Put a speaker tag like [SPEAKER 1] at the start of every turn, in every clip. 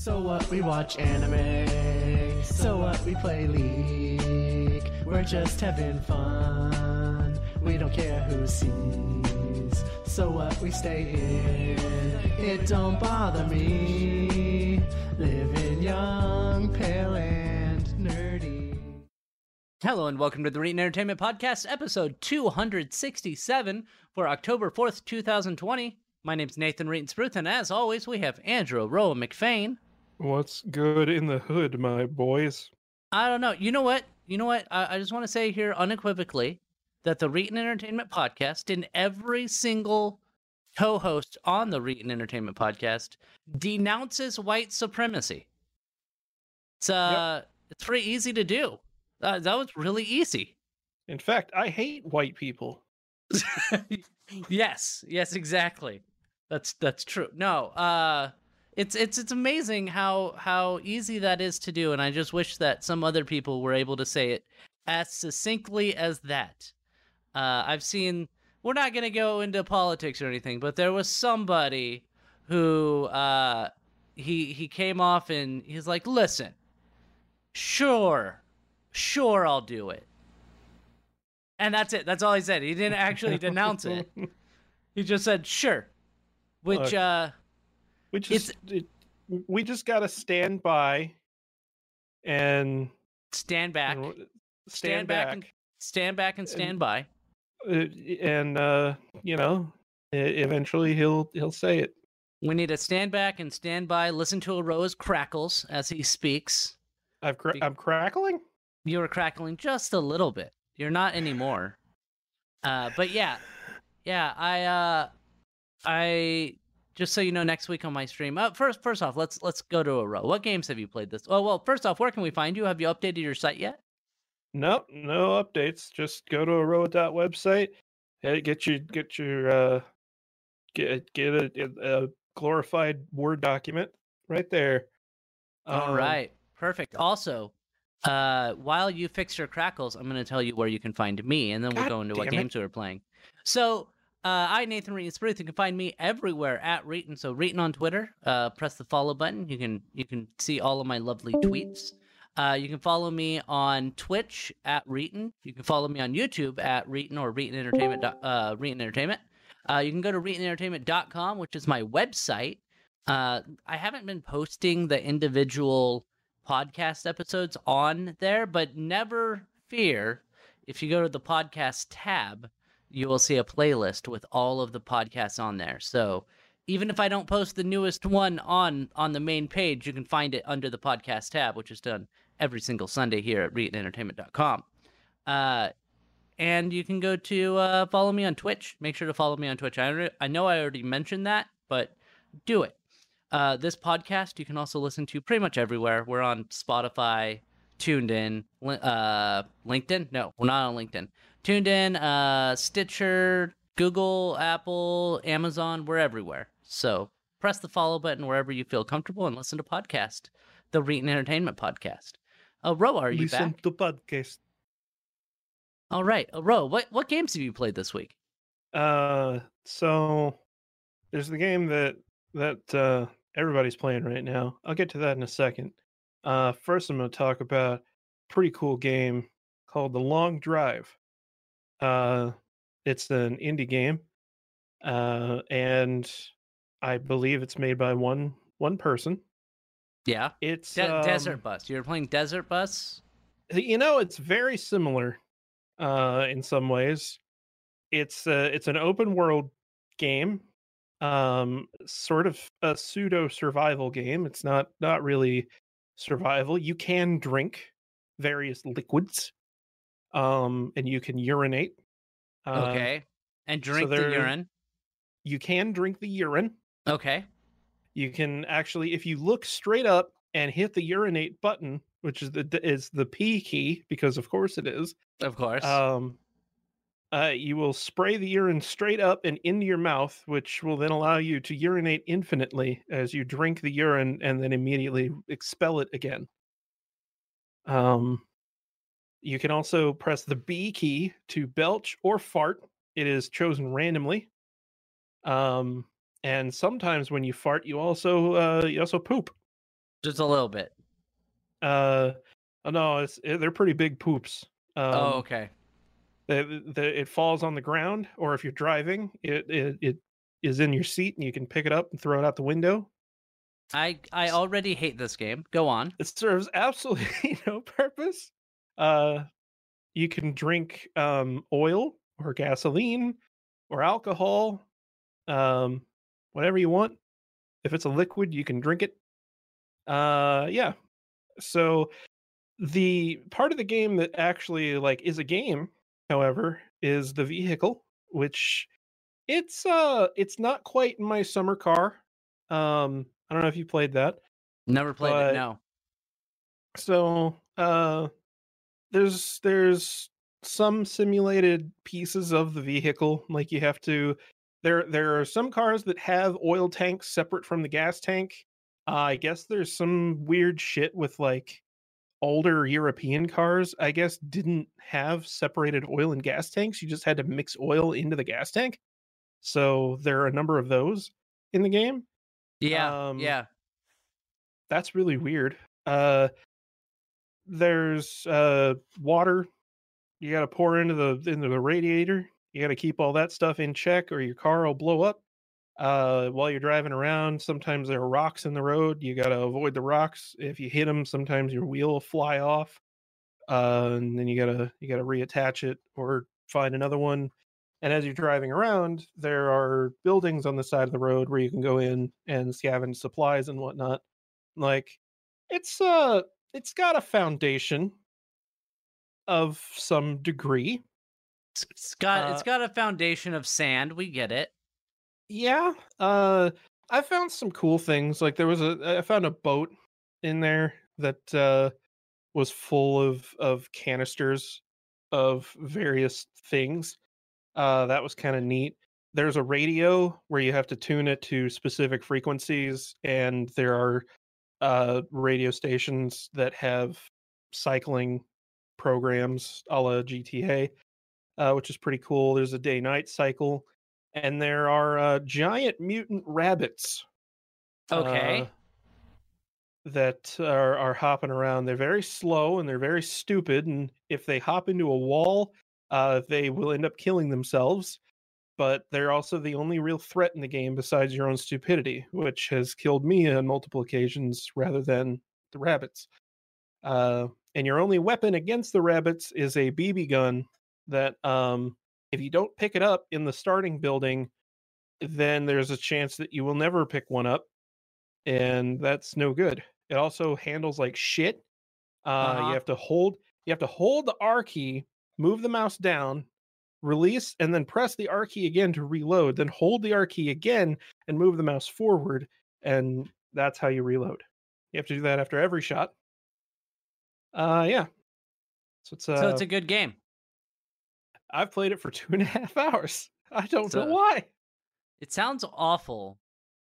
[SPEAKER 1] So what? We watch anime. So what? We play League. We're just having fun. We don't care who sees. So what? We stay in. It don't bother me. Living young, pale, and nerdy.
[SPEAKER 2] Hello and welcome to the Reetin Entertainment Podcast, episode 267 for October 4th, 2020. My name's Nathan Reetin Spruth, and as always, we have Andrew Roa McFain.
[SPEAKER 3] What's good in the hood, my boys?
[SPEAKER 2] I don't know. You know what? You know what? I, I just want to say here unequivocally that the Reetin Entertainment Podcast and every single co-host on the Reetin Entertainment Podcast denounces white supremacy. It's uh, it's pretty easy to do. Uh, that was really easy.
[SPEAKER 3] In fact, I hate white people.
[SPEAKER 2] yes, yes, exactly. That's that's true. No, uh it's it's it's amazing how how easy that is to do and I just wish that some other people were able to say it as succinctly as that. Uh I've seen we're not going to go into politics or anything, but there was somebody who uh he he came off and he's like, "Listen. Sure. Sure I'll do it." And that's it. That's all he said. He didn't actually denounce it. He just said, "Sure." Which
[SPEAKER 3] Look,
[SPEAKER 2] uh
[SPEAKER 3] We just it, we just gotta stand by and
[SPEAKER 2] stand back,
[SPEAKER 3] and
[SPEAKER 2] stand,
[SPEAKER 3] stand,
[SPEAKER 2] back,
[SPEAKER 3] back,
[SPEAKER 2] and stand back and stand by.
[SPEAKER 3] uh, and uh, you know, eventually he'll he'll say it.
[SPEAKER 2] We need to stand back and stand by. Listen to a rose crackles as he speaks.
[SPEAKER 3] I've cra- I'm crackling.
[SPEAKER 2] You were crackling just a little bit. You're not anymore. Uh, but yeah, yeah. I uh, I just so you know, next week on my stream. Uh, first, first off, let's let's go to a row. What games have you played this? Oh well, first off, where can we find you? Have you updated your site yet?
[SPEAKER 3] Nope, no updates. Just go to a website. Hey, get your get your uh, get get a, a glorified Word document right there.
[SPEAKER 2] All
[SPEAKER 3] Um,
[SPEAKER 2] right, perfect. Also, uh, while you fix your crackles, I'm going to tell you where you can find me, and then we'll
[SPEAKER 3] God
[SPEAKER 2] go into what
[SPEAKER 3] it.
[SPEAKER 2] games we are playing. So, uh, I Nathan Reetin Spruth. You can find me everywhere at Reetin. So Reetin on Twitter. Uh, press the follow button. You can you can see all of my lovely tweets. Uh, you can follow me on Twitch at Reetin. You can follow me on YouTube at Reetin or Reetin Entertainment. Uh, Reetin Entertainment. Uh, you can go to ReetinEntertainment.com, which is my website. Uh, I haven't been posting the individual podcast episodes on there, but never fear. If you go to the podcast tab, you will see a playlist with all of the podcasts on there. So even if I don't post the newest one on on the main page, you can find it under the podcast tab, which is done every single Sunday here at ReetinEntertainment.com. Uh, and you can go to uh, follow me on Twitch. Make sure to follow me on Twitch. I, alre- I know I already mentioned that, but do it. Uh, this podcast you can also listen to pretty much everywhere. We're on Spotify, TuneIn, uh, LinkedIn. No, we're not on LinkedIn. TuneIn, uh, Stitcher, Google, Apple, Amazon. We're everywhere. So press the follow button wherever you feel comfortable and listen to podcast, the Reetin Entertainment Podcast. Uh, Ro, are you
[SPEAKER 3] Listen
[SPEAKER 2] back?
[SPEAKER 3] to podcast.
[SPEAKER 2] All right, uh, Ro, what what games have you played this week?
[SPEAKER 3] Uh, so there's the game that that uh, everybody's playing right now. I'll get to that in a second. Uh, first, I'm going to talk about a pretty cool game called The Long Drive. Uh, it's an indie game, uh, and I believe it's made by one one person.
[SPEAKER 2] Yeah,
[SPEAKER 3] It's
[SPEAKER 2] De-
[SPEAKER 3] um,
[SPEAKER 2] Desert Bus. You're playing Desert Bus.
[SPEAKER 3] you know it's very similar uh in some ways it's uh it's an open world game um sort of a pseudo survival game it's not not really survival you can drink various liquids um and you can urinate Uh,
[SPEAKER 2] Okay, and drink the
[SPEAKER 3] there-
[SPEAKER 2] urine.
[SPEAKER 3] you can drink the urine
[SPEAKER 2] Okay.
[SPEAKER 3] you can actually if you look straight up and hit the urinate button which is the is the p key because of course it is
[SPEAKER 2] Of course.
[SPEAKER 3] um uh, you will spray the urine straight up and into your mouth, which will then allow you to urinate infinitely as you drink the urine and then immediately expel it again. Um, you can also press the B key to belch or fart. It is chosen randomly. Um, and sometimes when you fart, you also uh, you also poop.
[SPEAKER 2] Just a little bit.
[SPEAKER 3] Uh, oh, no, it's it, they're pretty big poops. Um,
[SPEAKER 2] oh, okay.
[SPEAKER 3] the, the, it falls on the ground, or if you're driving, it, it it is in your seat, and you can pick it up and throw it out the window.
[SPEAKER 2] I I already hate this game. Go on.
[SPEAKER 3] It serves absolutely no purpose. Uh, you can drink um, oil or gasoline or alcohol, um, whatever you want. If it's a liquid, you can drink it. Uh, yeah. So the part of the game that actually like is a game, however, is the vehicle, which it's uh it's not quite my summer car. Um, I don't know if you played that.
[SPEAKER 2] Never played
[SPEAKER 3] But-
[SPEAKER 2] it. No.
[SPEAKER 3] So, uh there's there's some simulated pieces of the vehicle like you have to there there are some cars that have oil tanks separate from the gas tank. Uh, I guess there's some weird shit with like older European cars, I guess didn't have separated oil and gas tanks. You just had to mix oil into the gas tank. So there are a number of those in the game
[SPEAKER 2] Yeah.
[SPEAKER 3] um,
[SPEAKER 2] yeah.
[SPEAKER 3] that's really weird. Uh there's uh water you got to pour into the into the radiator. You got to keep all that stuff in check or your car will blow up. Uh while you're driving around, sometimes there are rocks in the road. You got to avoid the rocks. If you hit them, sometimes your wheel will fly off. Uh and then you got to you got to reattach it or find another one. And as you're driving around, there are buildings on the side of the road where you can go in and scavenge supplies and whatnot. Like it's uh it's got a foundation of some degree.
[SPEAKER 2] It's- It's got it's
[SPEAKER 3] uh,
[SPEAKER 2] got a foundation of sand. We get it.
[SPEAKER 3] Yeah. Uh I found some cool things. Like there was a I found a boat in there that uh was full of of canisters of various things. Uh that was kind of neat. There's a radio where you have to tune it to specific frequencies and there are uh radio stations that have cycling programs a la GTA, uh, which is pretty cool. There's a day night cycle and there are uh, giant mutant rabbits
[SPEAKER 2] Okay.
[SPEAKER 3] uh, that are, are hopping around. They're very slow and they're very stupid. And if they hop into a wall, uh, they will end up killing themselves. But they're also the only real threat in the game besides your own stupidity, which has killed me on multiple occasions rather than the rabbits. Uh, and your only weapon against the rabbits is a BB gun that, um, if you don't pick it up in the starting building, then there's a chance that you will never pick one up and that's no good it also handles like shit uh
[SPEAKER 2] Uh-huh.
[SPEAKER 3] you have to hold you have to hold the r key move the mouse down release and then press the r key again to reload then hold the r key again and move the mouse forward and that's how you reload you have to do that after every shot uh yeah so it's uh
[SPEAKER 2] so it's a good game.
[SPEAKER 3] i've played it for two and a half hours i don't know why
[SPEAKER 2] It sounds awful.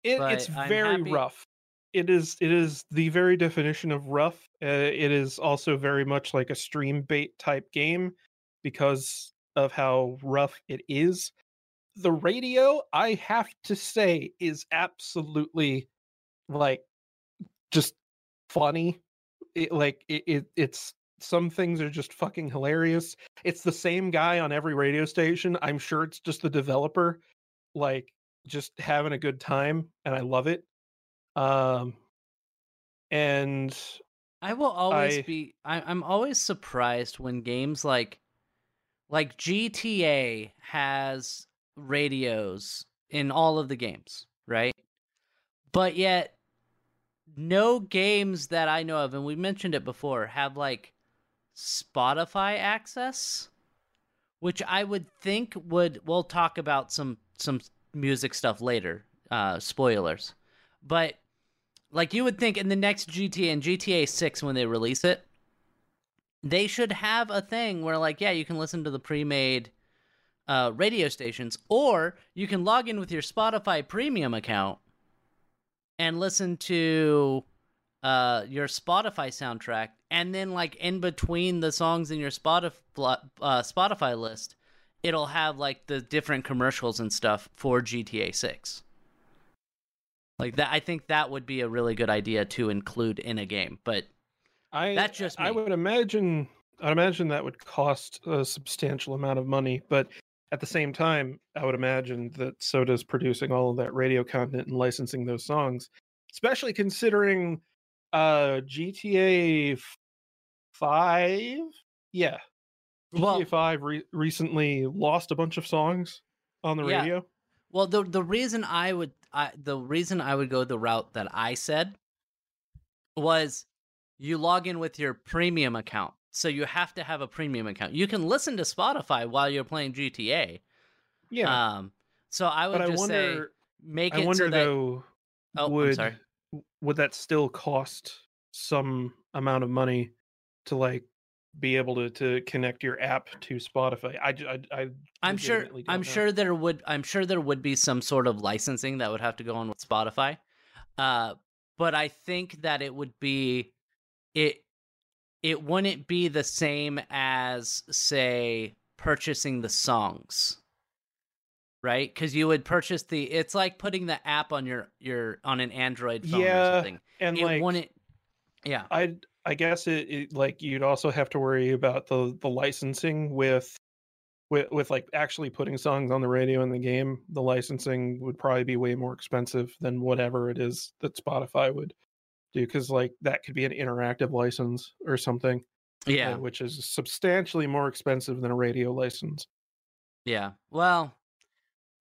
[SPEAKER 3] It, it's very
[SPEAKER 2] happy-
[SPEAKER 3] rough. It is. It is the very definition of rough. Uh, it is also very much like a stream bait type game because of how rough it is. The radio, I have to say, is absolutely like just funny. It, like it, it, it's some things are just fucking hilarious. It's the same guy on every radio station. I'm sure it's just the developer, like just having a good time, and I love it. Um, and
[SPEAKER 2] I will always
[SPEAKER 3] I-
[SPEAKER 2] be. I, I'm always surprised when games like, like GTA has radios in all of the games, right? But yet, no games that I know of, and we mentioned it before, have like Spotify access, which I would think would. We'll talk about some some music stuff later. Uh, spoilers, but like you would think in the next GTA and GTA 6 when they release it, they should have a thing where like yeah, you can listen to the pre-made uh, radio stations or you can log in with your Spotify premium account and listen to uh, your Spotify soundtrack and then like in between the songs in your Spotify uh, Spotify list, it'll have like the different commercials and stuff for GTA 6. Like that, I think that would be a really good idea to include in a game. But
[SPEAKER 3] I
[SPEAKER 2] That's just
[SPEAKER 3] I would imagine I'd imagine that would cost a substantial amount of money, but at the same time, I would imagine that Soda's producing all of that radio content and licensing those songs, especially considering uh GTA 5 yeah.
[SPEAKER 2] Well,
[SPEAKER 3] GTA 5 re- recently lost a bunch of songs on the
[SPEAKER 2] Yeah.
[SPEAKER 3] radio.
[SPEAKER 2] Well, the the reason I would I, the reason I would go the route that I said was you log in with your premium account. So you have to have a premium account. You can listen to Spotify while you're playing GTA.
[SPEAKER 3] yeah
[SPEAKER 2] Um so I would
[SPEAKER 3] but i
[SPEAKER 2] just say
[SPEAKER 3] wonder
[SPEAKER 2] make
[SPEAKER 3] i wonder
[SPEAKER 2] so that
[SPEAKER 3] though
[SPEAKER 2] Oh, I'm
[SPEAKER 3] would
[SPEAKER 2] sorry.
[SPEAKER 3] would that still cost some amount of money to like be able to to connect your app to Spotify? I I, I
[SPEAKER 2] I'm sure I'm
[SPEAKER 3] know.
[SPEAKER 2] sure there would I'm sure there would be some sort of licensing that would have to go on with Spotify. Uh but I think that it would be it it wouldn't be the same as say purchasing the songs. Right? Cuz you would purchase the it's like putting the app on your your on an Android phone or
[SPEAKER 3] Yeah,
[SPEAKER 2] something.
[SPEAKER 3] and
[SPEAKER 2] It
[SPEAKER 3] like
[SPEAKER 2] wouldn't Yeah.
[SPEAKER 3] I I guess it, it like you'd also have to worry about the the licensing with with with like actually putting songs on the radio in the game. The licensing would probably be way more expensive than whatever it is that Spotify would do because like that could be an interactive license or something. uh,
[SPEAKER 2] Yeah.
[SPEAKER 3] which is substantially more expensive than a radio license.
[SPEAKER 2] Yeah. Well,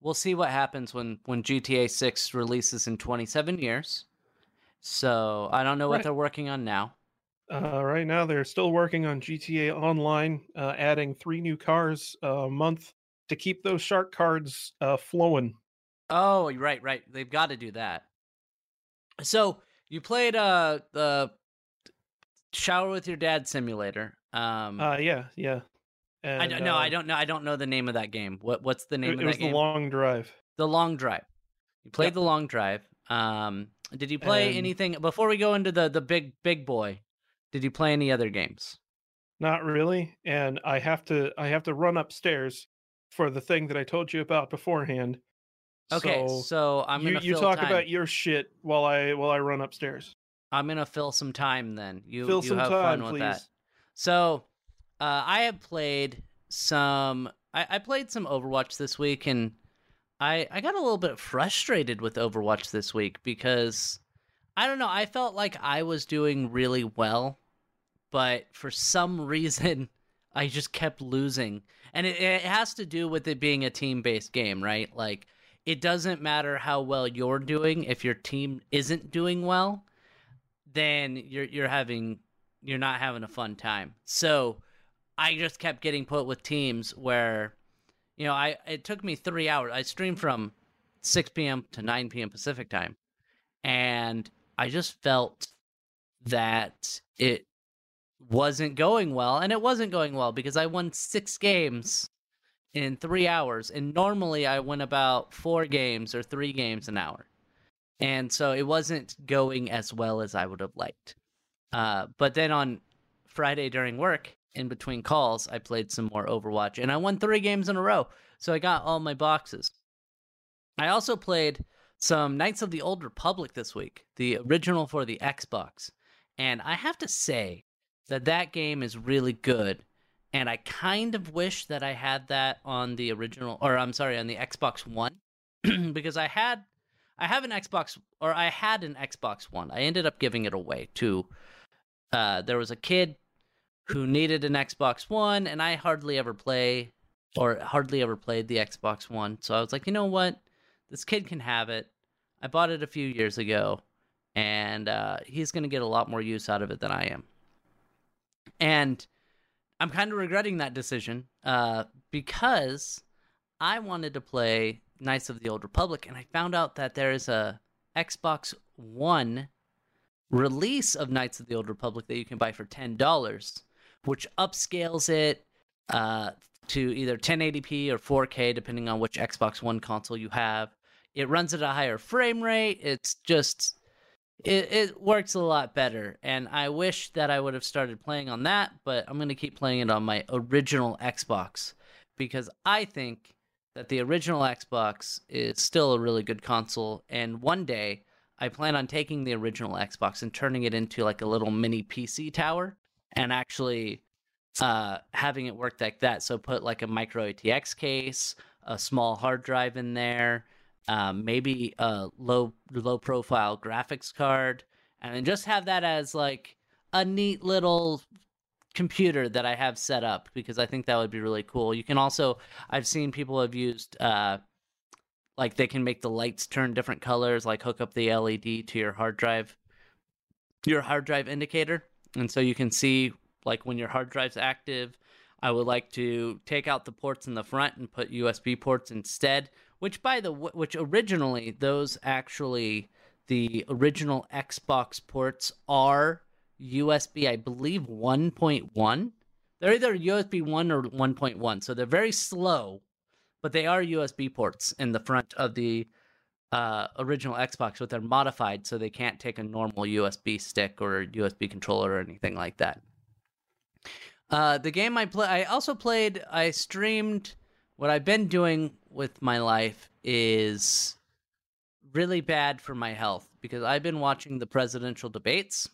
[SPEAKER 2] we'll see what happens when when GTA 6 releases in 27 years. So, I don't know what
[SPEAKER 3] Right.
[SPEAKER 2] they're working on now.
[SPEAKER 3] Uh, right now, they're still working on GTA Online, uh, adding three new cars a month to keep those shark cards uh, flowing.
[SPEAKER 2] Oh, right, right. They've got to do that. So, you played uh the Shower with Your Dad simulator. Um
[SPEAKER 3] Uh, yeah, yeah.
[SPEAKER 2] I don't no, I don't know. I don't know the name of that game. What what's the name of
[SPEAKER 3] It,
[SPEAKER 2] of
[SPEAKER 3] it was
[SPEAKER 2] game?
[SPEAKER 3] the long drive.
[SPEAKER 2] The Long Drive. You played
[SPEAKER 3] Yep.
[SPEAKER 2] the Long Drive. Um did you play
[SPEAKER 3] And-
[SPEAKER 2] anything before we go into the the big big boy? Did you play any other games?
[SPEAKER 3] Not really, and I have to I have to run upstairs for the thing that I told you about beforehand.
[SPEAKER 2] Okay,
[SPEAKER 3] so,
[SPEAKER 2] so, I'm
[SPEAKER 3] you
[SPEAKER 2] gonna
[SPEAKER 3] you talk
[SPEAKER 2] time.
[SPEAKER 3] about your shit while I while I run upstairs.
[SPEAKER 2] I'm gonna fill some time then. You
[SPEAKER 3] Fill
[SPEAKER 2] you
[SPEAKER 3] some
[SPEAKER 2] have
[SPEAKER 3] time,
[SPEAKER 2] fun with
[SPEAKER 3] please.
[SPEAKER 2] that. So, uh, I have played some. I, I played some Overwatch this week, and I I got a little bit frustrated with Overwatch this week because I don't know. I felt like I was doing really well, but for some reason, I just kept losing, and it, it has to do with it being a team based game, right? Like. It doesn't matter how well you're doing if your team isn't doing well then you're you're having you're not having a fun time. So I just kept getting put with teams where you know, I it took me 3 hours. I streamed from 6 p.m. to 9 p.m. Pacific time. And I just felt that it wasn't going well and it wasn't going well because I won 6 games in 3 hours and normally I win about 4 games or 3 games an hour and so it wasn't going as well as I would have liked. Uh, but then on Friday during work, in between calls, I played some more Overwatch, and I won three games in a row. So I got all my boxes. I also played some Knights of the Old Republic this week, the original for the Xbox, and I have to say that that game is really good. And I kind of wish that I had that on the original, or I'm sorry, on the Xbox One, because I had I have an Xbox, or I had an Xbox One. I ended up giving it away to. Uh, there was a kid who needed an Xbox One, and I hardly ever play, or hardly ever played the Xbox One. So I was like, you know what, this kid can have it. I bought it a few years ago, and uh, he's gonna get a lot more use out of it than I am. And I'm kind of regretting that decision uh, because I wanted to play Knights of the Old Republic, and I found out that there is a Xbox One release of Knights of the Old Republic that you can buy for ten dollars, which upscales it uh, to either 1080p or 4K, depending on which Xbox One console you have. It runs at a higher frame rate. It's just it, it works a lot better, and I wish that I would have started playing on that, but I'm gonna keep playing it on my original Xbox because I think that the original Xbox is still a really good console, and one day I plan on taking the original Xbox and turning it into like a little mini PC tower and actually uh, having it work like that. So put like a micro ATX case, a small hard drive in there, um, maybe a low low profile graphics card, and then just have that as like a neat little computer that I have set up because I think that would be really cool. You can also I've seen people have used uh, like they can make the lights turn different colors, like hook up the LED to your hard drive, your hard drive indicator, and so you can see like when your hard drive's active. I would like to take out the ports in the front and put USB ports instead. Which, by the w- which originally those actually the original Xbox ports are USB, I believe 1.1. They're either USB 1 or 1.1, so they're very slow, but they are USB ports in the front of the uh, original Xbox, but they're modified so they can't take a normal USB stick or USB controller or anything like that. Uh, the game I play, I also played, I streamed. What I've been doing with my life is really bad for my health because I've been watching the presidential debates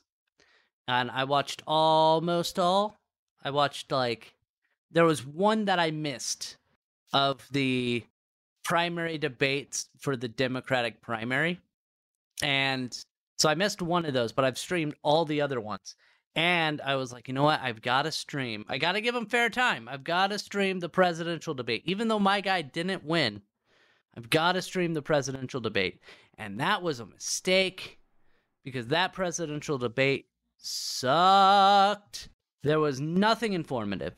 [SPEAKER 2] and I watched almost all. I watched like there was one that I missed of the primary debates for the Democratic primary. And so I missed one of those, but I've streamed all the other ones. And I was like, you know what? I've got to stream. I got to give him fair time. I've got to stream the presidential debate. Even though my guy didn't win, I've got to stream the presidential debate. And that was a mistake because that presidential debate sucked. There was nothing informative.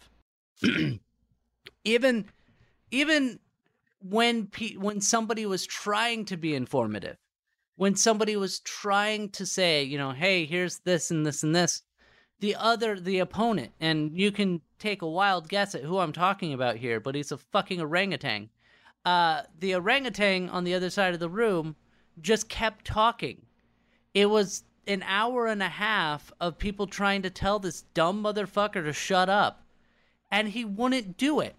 [SPEAKER 2] even even when pe- when somebody was trying to be informative, when somebody was trying to say, you know, hey, here's this and this and this, the other the opponent, and you can take a wild guess at who I'm talking about here, but he's a fucking orangutan. Uh, the orangutan on the other side of the room just kept talking. It was an hour and a half of people trying to tell this dumb motherfucker to shut up, and he wouldn't do it.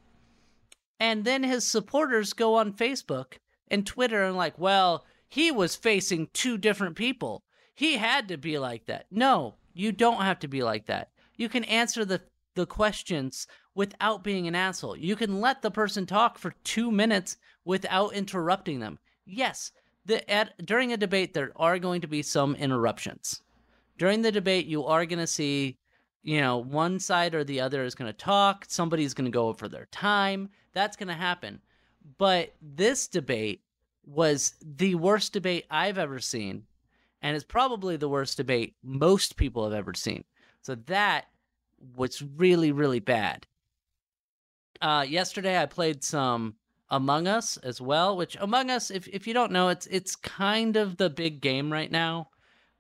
[SPEAKER 2] And then his supporters go on Facebook and Twitter and like, well, he was facing two different people. He had to be like that. No, you don't have to be like that. You can answer the the questions without being an asshole. You can let the person talk for 2 minutes without interrupting them. Yes, the at during a debate there are going to be some interruptions. During the debate you are going to see you know, one side or the other is going to talk, somebody's going to go over their time. That's going to happen. But this debate was the worst debate I've ever seen, and it's probably the worst debate most people have ever seen. So that was really, really bad. Uh, yesterday I played some Among Us as well, which Among Us, if if you don't know, it's it's kind of the big game right now.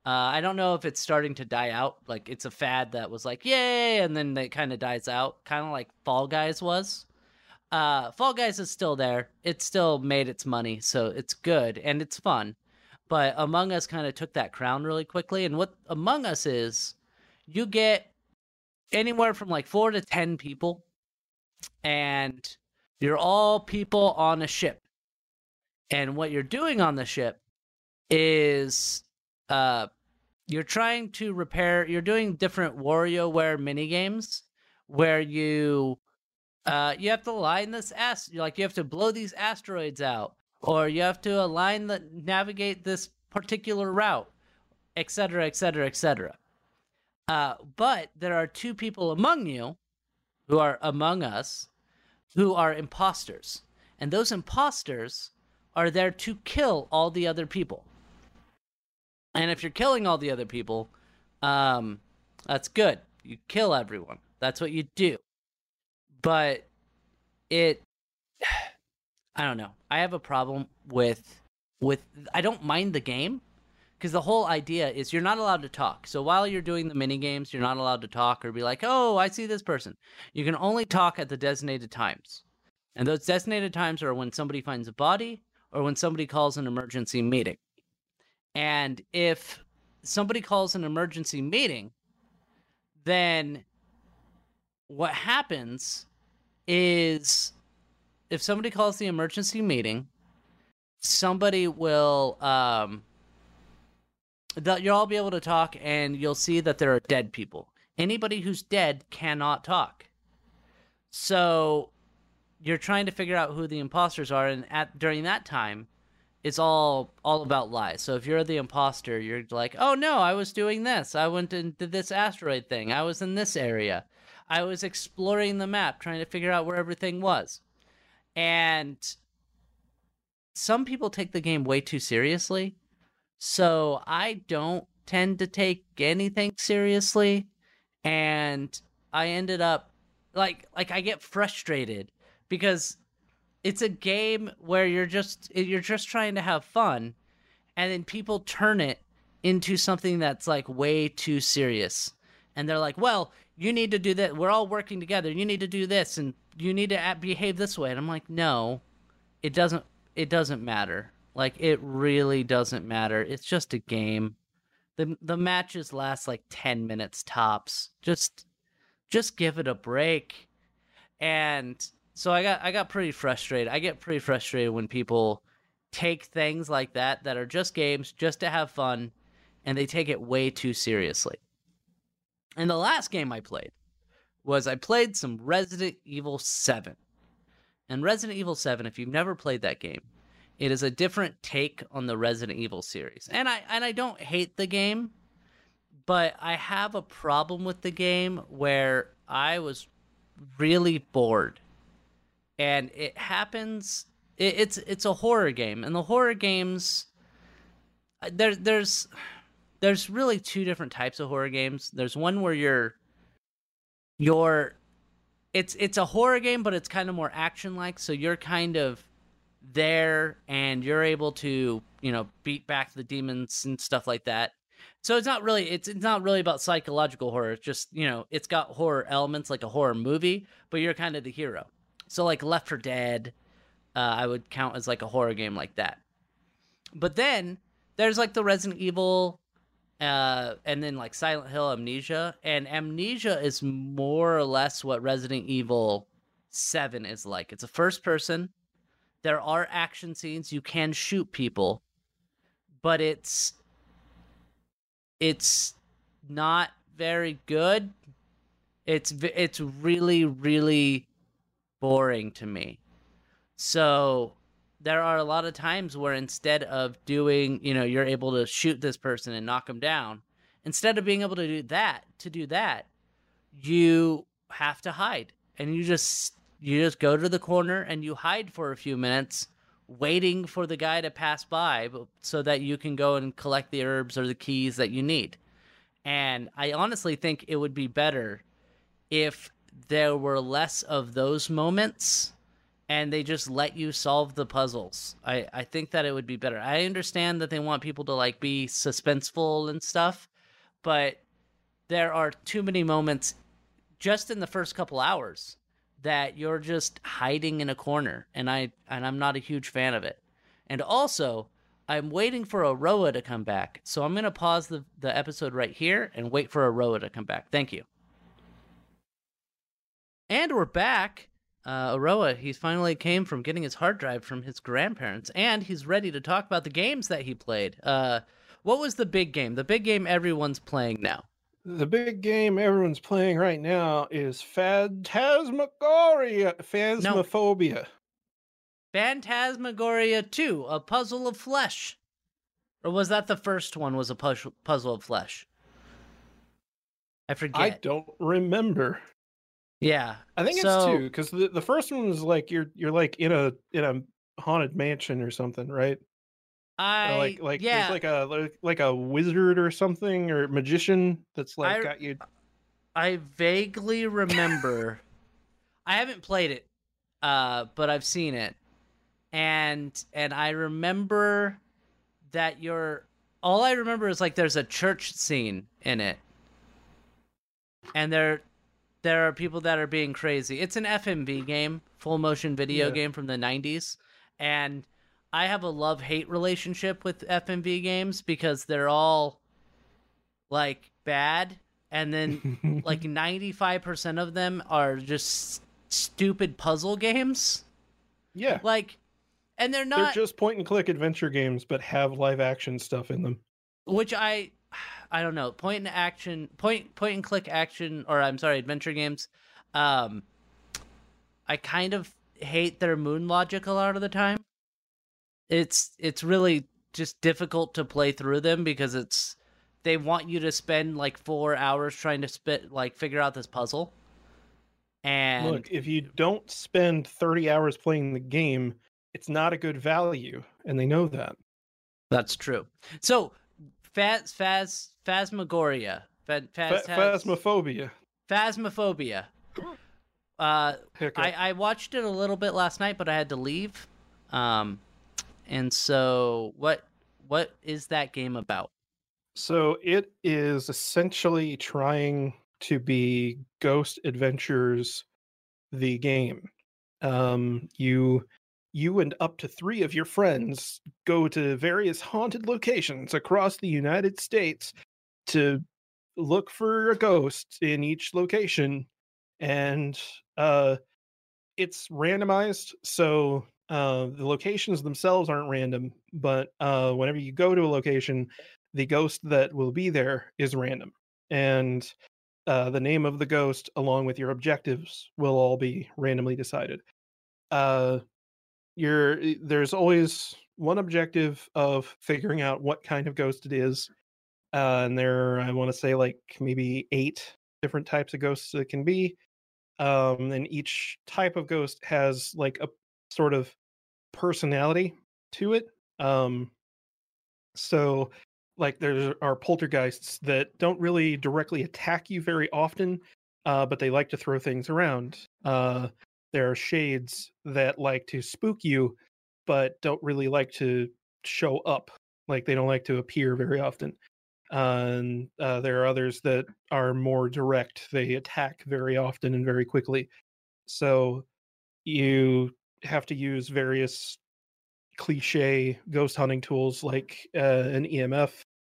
[SPEAKER 2] Uh, I don't know if it's starting to die out. Like it's a fad that was like, yay, and then it kind of dies out, kind of like Fall Guys was. Uh, Fall Guys is still there. It still made its money, so it's good and it's fun. But Among Us kind of took that crown really quickly. And what Among Us is, you get anywhere from like four to ten people, and you're all people on a ship. And what you're doing on the ship is uh you're trying to repair you're doing different WarioWare mini games where you uh you have to line this ast like you have to blow these asteroids out or you have to align the navigate this particular route etc etc etc but there are two people among you who are among us who are imposters and those imposters are there to kill all the other people and if you're killing all the other people, um, that's good. You kill everyone. That's what you do. But it I don't know. I have a problem with with I don't mind the game because the whole idea is you're not allowed to talk. So while you're doing the mini games, you're not allowed to talk or be like, "Oh, I see this person." You can only talk at the designated times. And those designated times are when somebody finds a body or when somebody calls an emergency meeting. And if somebody calls an emergency meeting, then what happens is if somebody calls the emergency meeting, somebody will um that you'll all be able to talk, and you'll see that there are dead people. Anybody who's dead cannot talk. So you're trying to figure out who the imposters are, and at during that time, it's all all about lies. So if you're the imposter, you're like, "Oh no, I was doing this. I went did this asteroid thing. I was in this area. I was exploring the map, trying to figure out where everything was." And some people take the game way too seriously. So I don't tend to take anything seriously. And I ended up like like I get frustrated because it's a game where you're just you're just trying to have fun. And then people turn it into something that's like way too serious. And they're like well you need to do that. We're all working together. You need to do this and you need to behave this way. And i'm like no it doesn't it doesn't matter. Like it really doesn't matter. It's just a game. The the matches last like 10 minutes tops. Just just give it a break. And so I got I got pretty frustrated. I get pretty frustrated when people take things like that that are just games just to have fun and they take it way too seriously. And the last game I played was I played some Resident Evil 7. And Resident Evil 7, if you've never played that game, it is a different take on the Resident Evil series. And I and I don't hate the game, but I have a problem with the game where I was really bored and it happens. It, it's it's a horror game, and the horror games uh, there there's there's really two different types of horror games. There's one where you're you're it's it's a horror game, but it's kind of more action like. So you're kind of there and you're able to you know beat back the demons and stuff like that so it's not really it's it's not really about psychological horror it's just you know it's got horror elements like a horror movie but you're kind of the hero so like Left 4 Dead, uh, I would count as like a horror game like that. But then there's like the Resident Evil, uh, and then like Silent Hill, Amnesia, and Amnesia is more or less what Resident Evil Seven is like. It's a first person. There are action scenes. You can shoot people, but it's it's not very good. It's it's really really boring to me. So there are a lot of times where instead of doing, you know, you're able to shoot this person and knock them down, instead of being able to do that, to do that, you have to hide. And you just you just go to the corner and you hide for a few minutes waiting for the guy to pass by so that you can go and collect the herbs or the keys that you need. And I honestly think it would be better if there were less of those moments and they just let you solve the puzzles. I, I think that it would be better. I understand that they want people to like be suspenseful and stuff, but there are too many moments just in the first couple hours that you're just hiding in a corner and I and I'm not a huge fan of it. And also, I'm waiting for Aroah to come back. So I'm going to pause the, the episode right here and wait for Aroah to come back. Thank you. And we're back. Uh, Aroah, he finally came from getting his hard drive from his grandparents, and he's ready to talk about the games that he played. Uh, what was the big game? The big game everyone's playing now.
[SPEAKER 3] The big game everyone's playing right now is Phantasmagoria, Phasmophobia. No.
[SPEAKER 2] Phantasmagoria 2, A Puzzle of Flesh. Or was that the first one was a puzzle, puzzle of flesh? I forget.
[SPEAKER 3] I don't remember.
[SPEAKER 2] Yeah,
[SPEAKER 3] I think so, it's two because the, the first one was like you're you're like in a in a haunted mansion or something, right?
[SPEAKER 2] I
[SPEAKER 3] or like like yeah. like a like, like a wizard or something or magician that's like I, got you.
[SPEAKER 2] I vaguely remember. I haven't played it, uh, but I've seen it, and and I remember that you're. All I remember is like there's a church scene in it, and there there are people that are being crazy. It's an FMV game, full motion video yeah. game from the 90s. And I have a love hate relationship with FMV games because they're all like bad. And then like 95% of them are just stupid puzzle games.
[SPEAKER 3] Yeah.
[SPEAKER 2] Like, and they're not.
[SPEAKER 3] They're just point and click adventure games, but have live action stuff in them.
[SPEAKER 2] which I I don't know point and action point point and click action or I'm sorry adventure games. Um, I kind of hate their moon logic a lot of the time. It's it's really just difficult to play through them because it's they want you to spend like four hours trying to spit like figure out this puzzle. And
[SPEAKER 3] Look, if you don't spend 30 hours playing the game, it's not a good value, and they know that.
[SPEAKER 2] that's true. So, Phas Phas Phasmagoria, Phas, Phas,
[SPEAKER 3] Phasmophobia.
[SPEAKER 2] Phasmophobia. Uh, I, I watched it a little bit last night, but I had to leave. Um, and so what what is that game about?
[SPEAKER 3] So it is essentially trying to be Ghost Adventures, the game. Um, you you and up to three of your friends go to various haunted locations across the United States to look for a ghost in each location, and uh, it's randomized. So uh, the locations themselves aren't random, but uh, whenever you go to a location, the ghost that will be there is random and uh, the name of the ghost along with your objectives will all be randomly decided uh, you're there's always one objective of figuring out what kind of ghost it is uh, and there i want to say like maybe eight different types of ghosts that can be um, and each type of ghost has like a sort of personality to it um, so like there are poltergeists that don't really directly attack you very often uh, but they like to throw things around uh, there are shades that like to spook you but don't really like to show up like they don't like to appear very often. And uh, there are others that are more direct they attack very often and very quickly. So you have to use various cliche ghost hunting tools like uh, an emf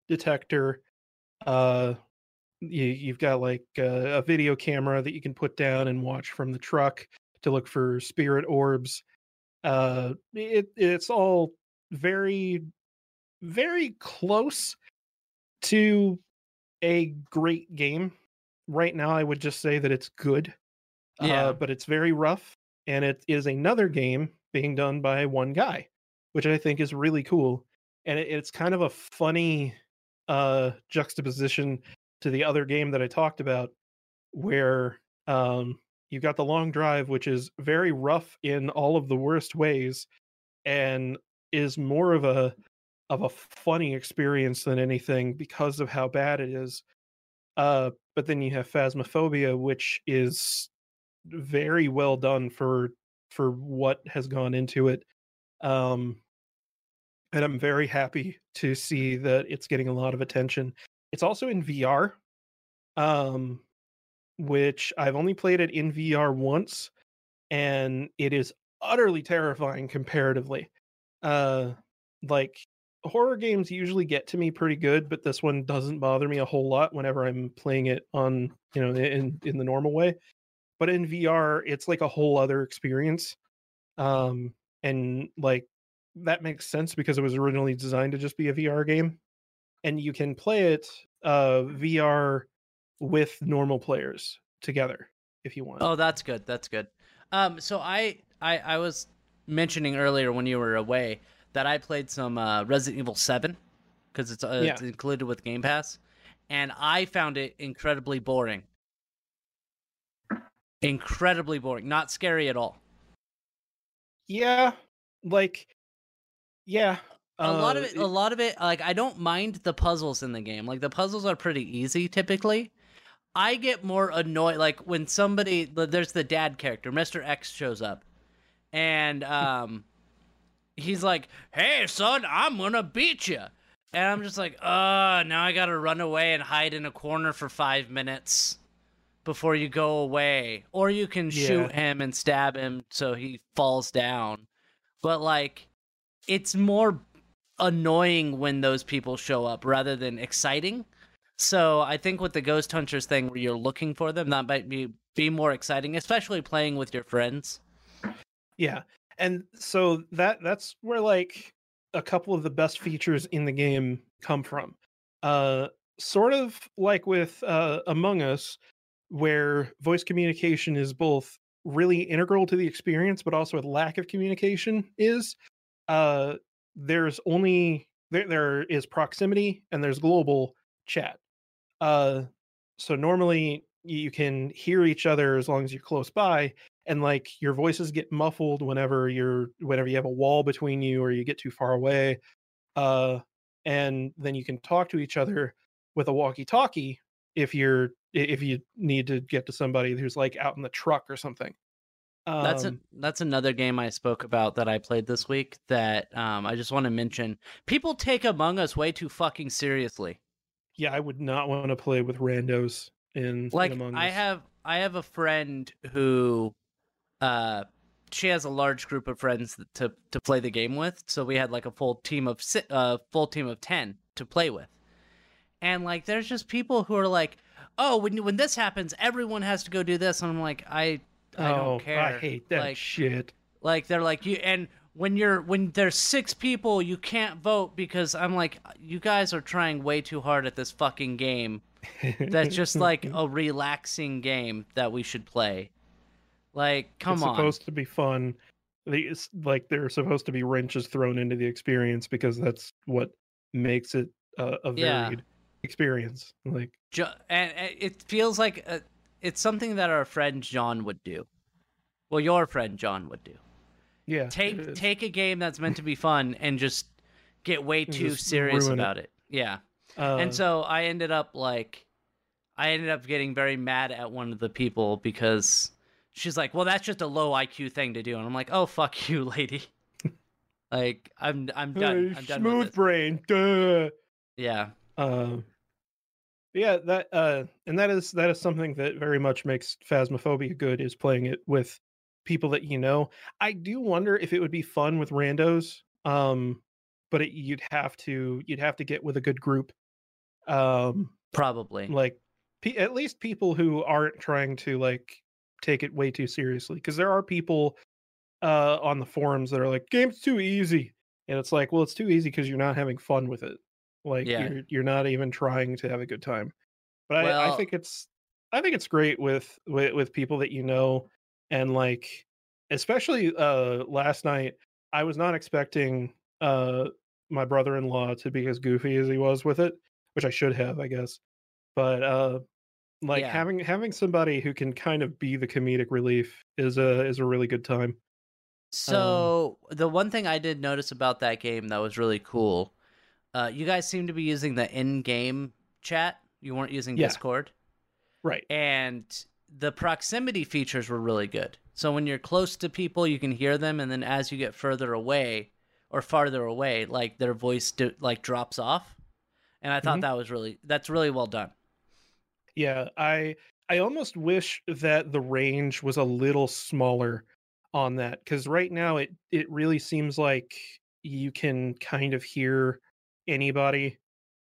[SPEAKER 3] detector uh you, you've got like uh, a video camera that you can put down and watch from the truck to look for spirit orbs uh it it's all very very close to a great game right now i would just say that it's good
[SPEAKER 2] Yeah.
[SPEAKER 3] uh, but it's very rough and it is another game being done by one guy which i think is really cool and it, it's kind of a funny uh juxtaposition to the other game that i talked about where um you got the long drive which is very rough in all of the worst ways and is more of a of a funny experience than anything because of how bad it is. Uh but then you have phasmophobia which is very well done for for what has gone into it um and i'm very happy to see that it's getting a lot of attention. It's also in vr um which i've only played it in vr once and it is utterly terrifying comparatively. Uh like horror games usually get to me pretty good but this one doesn't bother me a whole lot whenever i'm playing it on you know in in the normal way. But in vr it's like a whole other experience um and like that makes sense because it was originally designed to just be a vr game and you can play it uh vr with normal players together if you want
[SPEAKER 2] Oh, that's good. That's good. Um, so I, I, I was mentioning earlier when you were away that I played some uh, Resident Evil Seven because it's, uh, it's included with Game Pass, and I found it incredibly boring. Incredibly boring. Not scary at all.
[SPEAKER 3] yeah like yeah
[SPEAKER 2] A lot of
[SPEAKER 3] uh,
[SPEAKER 2] it, a lot of it, like I don't mind the puzzles in the game. Like the puzzles are pretty easy typically. I get more annoyed like when somebody there's the dad character, Mr. X shows up, and um, he's like, "Hey son, I'm gonna beat you," and I'm just like, "Uh, now I gotta run away and hide in a corner for five minutes." Before you go away, or you can shoot him and stab him so he falls down. But like, it's more annoying when those people show up rather than exciting. So I think with the ghost hunters thing where you're looking for them, that might be be more exciting, especially playing with your friends.
[SPEAKER 3] Yeah. And so that that's where like a couple of the best features in the game come from. uh, sort of like with uh, Among Us, where voice communication is both really integral to the experience, but also a lack of communication is. Uh, there's only there there is proximity and there's global chat. Uh, so normally you can hear each other as long as you're close by, and like your voices get muffled whenever you're whenever you have a wall between you or you get too far away. Uh, and then you can talk to each other with a walkie-talkie if you're if you need to get to somebody who's like out in the truck or something.
[SPEAKER 2] That's a,
[SPEAKER 3] Um,
[SPEAKER 2] that's another game I spoke about that I played this week that um, I just want to mention. People take Among Us way too fucking seriously.
[SPEAKER 3] Yeah, I would not want to play with randos in, in
[SPEAKER 2] Like
[SPEAKER 3] Among
[SPEAKER 2] I have I have a friend who uh she has a large group of friends to to play the game with. So we had like a full team of si- uh full team of 10 to play with. And like there's just people who are like, "Oh, when when this happens, everyone has to go do this." And I'm like, "I I
[SPEAKER 3] oh,
[SPEAKER 2] don't care."
[SPEAKER 3] I hate that
[SPEAKER 2] like,
[SPEAKER 3] shit.
[SPEAKER 2] like they're like you and when you're when there's six people you can't vote because i'm like you guys are trying way too hard at this fucking game that's just like a relaxing game that we should play like come
[SPEAKER 3] it's
[SPEAKER 2] on
[SPEAKER 3] supposed to be fun. These like there are supposed to be wrenches thrown into the experience because that's what makes it a, a
[SPEAKER 2] Yeah.
[SPEAKER 3] varied experience. Like
[SPEAKER 2] Jo- and, and it feels like uh it's something that our friend john would do well your friend john would do
[SPEAKER 3] yeah,
[SPEAKER 2] take take a game that's meant to be fun and just get way too serious
[SPEAKER 3] ruin it.
[SPEAKER 2] about it yeah
[SPEAKER 3] Uh,
[SPEAKER 2] and so I ended up like, I ended up getting very mad at one of the people because she's like, "Well, that's just a low IQ thing to do," and I'm like, "Oh, fuck you, lady." like, I'm I'm done.
[SPEAKER 3] hey,
[SPEAKER 2] I'm done
[SPEAKER 3] smooth
[SPEAKER 2] with
[SPEAKER 3] brain. Duh.
[SPEAKER 2] Yeah,
[SPEAKER 3] Um, yeah, that uh, and that is that is something that very much makes Phasmophobia good is playing it with people that you know. I do wonder if it would be fun with randos. Um, but it, you'd have to you'd have to get with a good group. Um,
[SPEAKER 2] probably.
[SPEAKER 3] like pe- at least people who aren't trying to like take it way too seriously because there are people uh on the forums that are like game's too easy and it's like well it's too easy because you're not having fun with it like
[SPEAKER 2] Yeah.
[SPEAKER 3] you're you're not even trying to have a good time but I, I think it's i think it's great with, with with people that you know and like especially uh last night i was not expecting uh my brother-in-law to be as goofy as he was with it which i should have i guess but uh like
[SPEAKER 2] Yeah.
[SPEAKER 3] having having somebody who can kind of be the comedic relief is a is a really good time
[SPEAKER 2] So the one thing I did notice about that game that was really cool, uh, you guys seem to be using the in-game chat. You weren't using
[SPEAKER 3] Yeah.
[SPEAKER 2] Discord.
[SPEAKER 3] right
[SPEAKER 2] and the proximity features were really good. So when you're close to people, you can hear them, and then as you get further away or farther away, like their voice do, like drops off. And I thought
[SPEAKER 3] Mhm.
[SPEAKER 2] that was really that's really well done.
[SPEAKER 3] Yeah, I I almost wish that the range was a little smaller on that cuz right now it it really seems like you can kind of hear anybody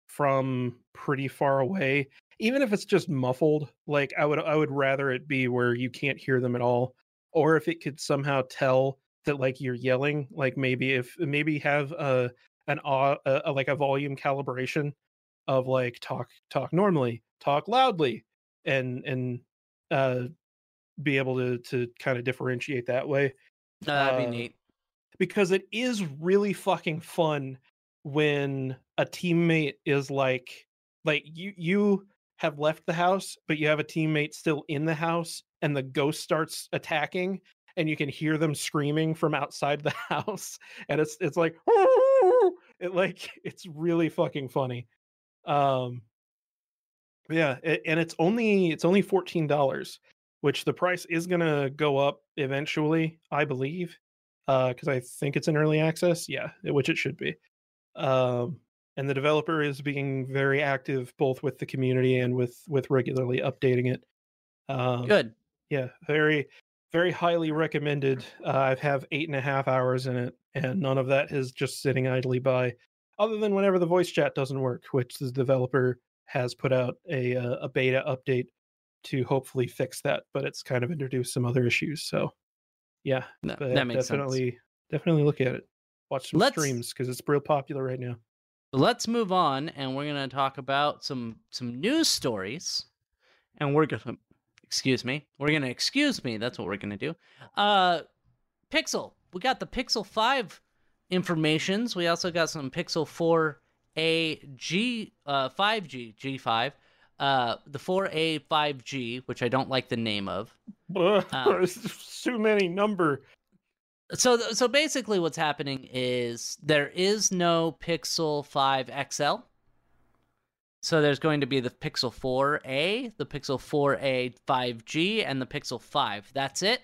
[SPEAKER 3] from pretty far away even if it's just muffled like I would I would rather it be where you can't hear them at all or if it could somehow tell that like you're yelling like maybe if maybe have a an a, a like a volume calibration of like talk talk normally talk loudly and and uh be able to to kind of differentiate that way
[SPEAKER 2] No, that'd
[SPEAKER 3] Uh,
[SPEAKER 2] be neat.
[SPEAKER 3] because it is really fucking fun when a teammate is like like you you have left the house but you have a teammate still in the house and the ghost starts attacking and you can hear them screaming from outside the house and it's it's like it like it's really fucking funny um yeah it, and it's only it's only $14 which the price is going to go up eventually i believe Uh because I think it's in early access. Yeah, which it should be. Um, and the developer is being very active both with the community and with with regularly updating it. Um,
[SPEAKER 2] Good.
[SPEAKER 3] Yeah, very very highly recommended. Uh, I've have eight and a half hours in it, and none of that is just sitting idly by, other than whenever the voice chat doesn't work, which the developer has put out a uh, a beta update to hopefully fix that. But it's kind of introduced some other issues. So, yeah,
[SPEAKER 2] No, that makes sense.
[SPEAKER 3] definitely definitely look at it watch some
[SPEAKER 2] Let's-
[SPEAKER 3] streams because it's real popular right now
[SPEAKER 2] let's move on, and we're gonna talk about some some news stories, and we're gonna excuse me, we're gonna excuse me. That's what we're gonna do. Uh, Pixel, we got the Pixel Five informations. We also got some Pixel Four A G uh 5G G5. Uh, the 4A 5G, which I don't like the name of.
[SPEAKER 3] Ugh,
[SPEAKER 2] Um,
[SPEAKER 3] there's too many number.
[SPEAKER 2] So, so basically, what's happening is there is no Pixel 5 XL. So there's going to be the Pixel 4a, the Pixel 4a 5G, and the Pixel 5. That's it.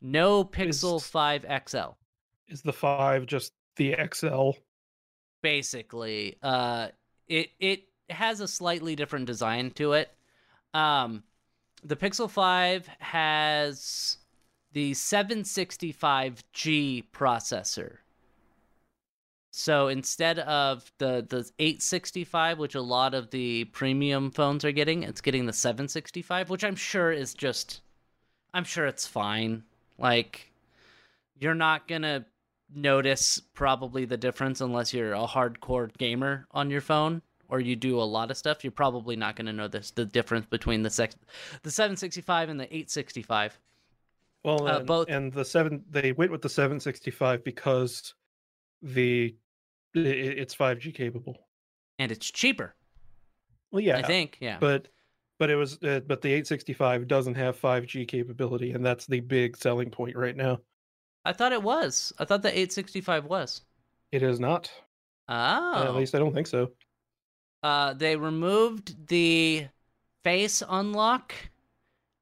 [SPEAKER 2] No Pixel
[SPEAKER 3] Is-
[SPEAKER 2] 5 XL.
[SPEAKER 3] Is the five just the XL?
[SPEAKER 2] Basically, uh, it it has a slightly different design to it. Um, the Pixel 5 has the 765G processor. So instead of the the 865, which a lot of the premium phones are getting, it's getting the 765, which I'm sure is just I'm sure it's fine. Like you're not to notice probably the difference unless you're a hardcore gamer on your phone or you do a lot of stuff. You're probably not to notice the difference between the sex, the 765 and the 865.
[SPEAKER 3] Well,
[SPEAKER 2] Uh,
[SPEAKER 3] and,
[SPEAKER 2] both-
[SPEAKER 3] and the seven they went with the 765 because the it's 5G capable.
[SPEAKER 2] And it's cheaper,
[SPEAKER 3] Well, yeah,
[SPEAKER 2] I think. Yeah.
[SPEAKER 3] but but it was uh, but the 865 doesn't have 5G capability, and that's the big selling point right now.
[SPEAKER 2] I thought it was. I thought the 865 was.
[SPEAKER 3] It is not.
[SPEAKER 2] Oh.
[SPEAKER 3] Uh, at least I don't think so.
[SPEAKER 2] Uh, they removed the face unlock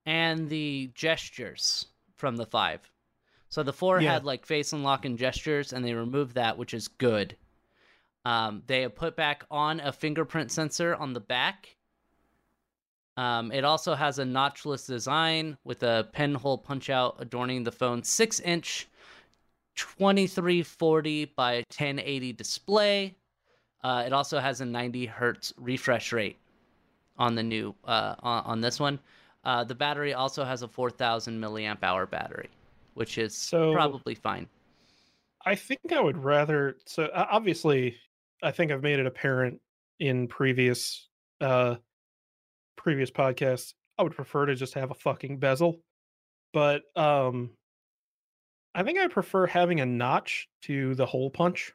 [SPEAKER 2] and the gestures from the five. So the four
[SPEAKER 3] Yeah.
[SPEAKER 2] had like face unlock and gestures, and they removed that, which is good. Um, they have put back on a fingerprint sensor on the back. Um, it also has a notchless design with a pinhole punch out adorning the phone's six inch 2340 by 1080 display. Uh, it also has a 90 hertz refresh rate on the new uh, on, on this one. Uh, the battery also has a 4,000 milliamp hour battery, which is
[SPEAKER 3] So-
[SPEAKER 2] probably fine.
[SPEAKER 3] I think I would rather. So uh, obviously, I think I've made it apparent in previous uh previous podcasts. I would prefer to just have a fucking bezel, but um, I think I prefer having a notch to the hole punch.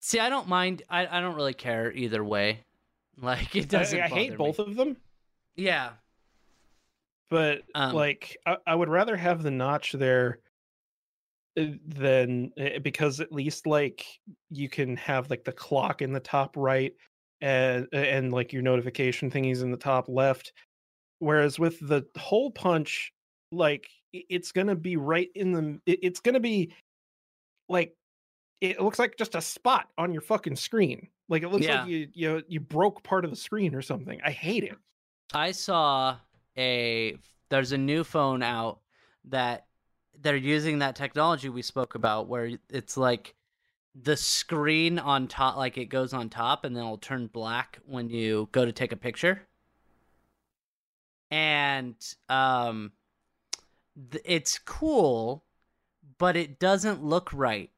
[SPEAKER 2] See, I don't mind. I, I don't really care either way. Like it doesn't.
[SPEAKER 3] I hate
[SPEAKER 2] bother
[SPEAKER 3] both of them,
[SPEAKER 2] Yeah,
[SPEAKER 3] but
[SPEAKER 2] Um,
[SPEAKER 3] like I, I would rather have the notch there uh, than uh, because at least like you can have like the clock in the top right and and like your notification thingies in the top left. Whereas with the hole punch like it's gonna be right in the it's gonna be like it looks like just a spot on your fucking screen. Like it looks
[SPEAKER 2] Yeah.
[SPEAKER 3] like you you you broke part of the screen or something. I hate it.
[SPEAKER 2] I saw a. There's a new phone out that they're using that technology we spoke about, where it's like the screen on top, like it goes on top, and then it'll turn black when you go to take a picture. And um, th- it's cool, but it doesn't look right.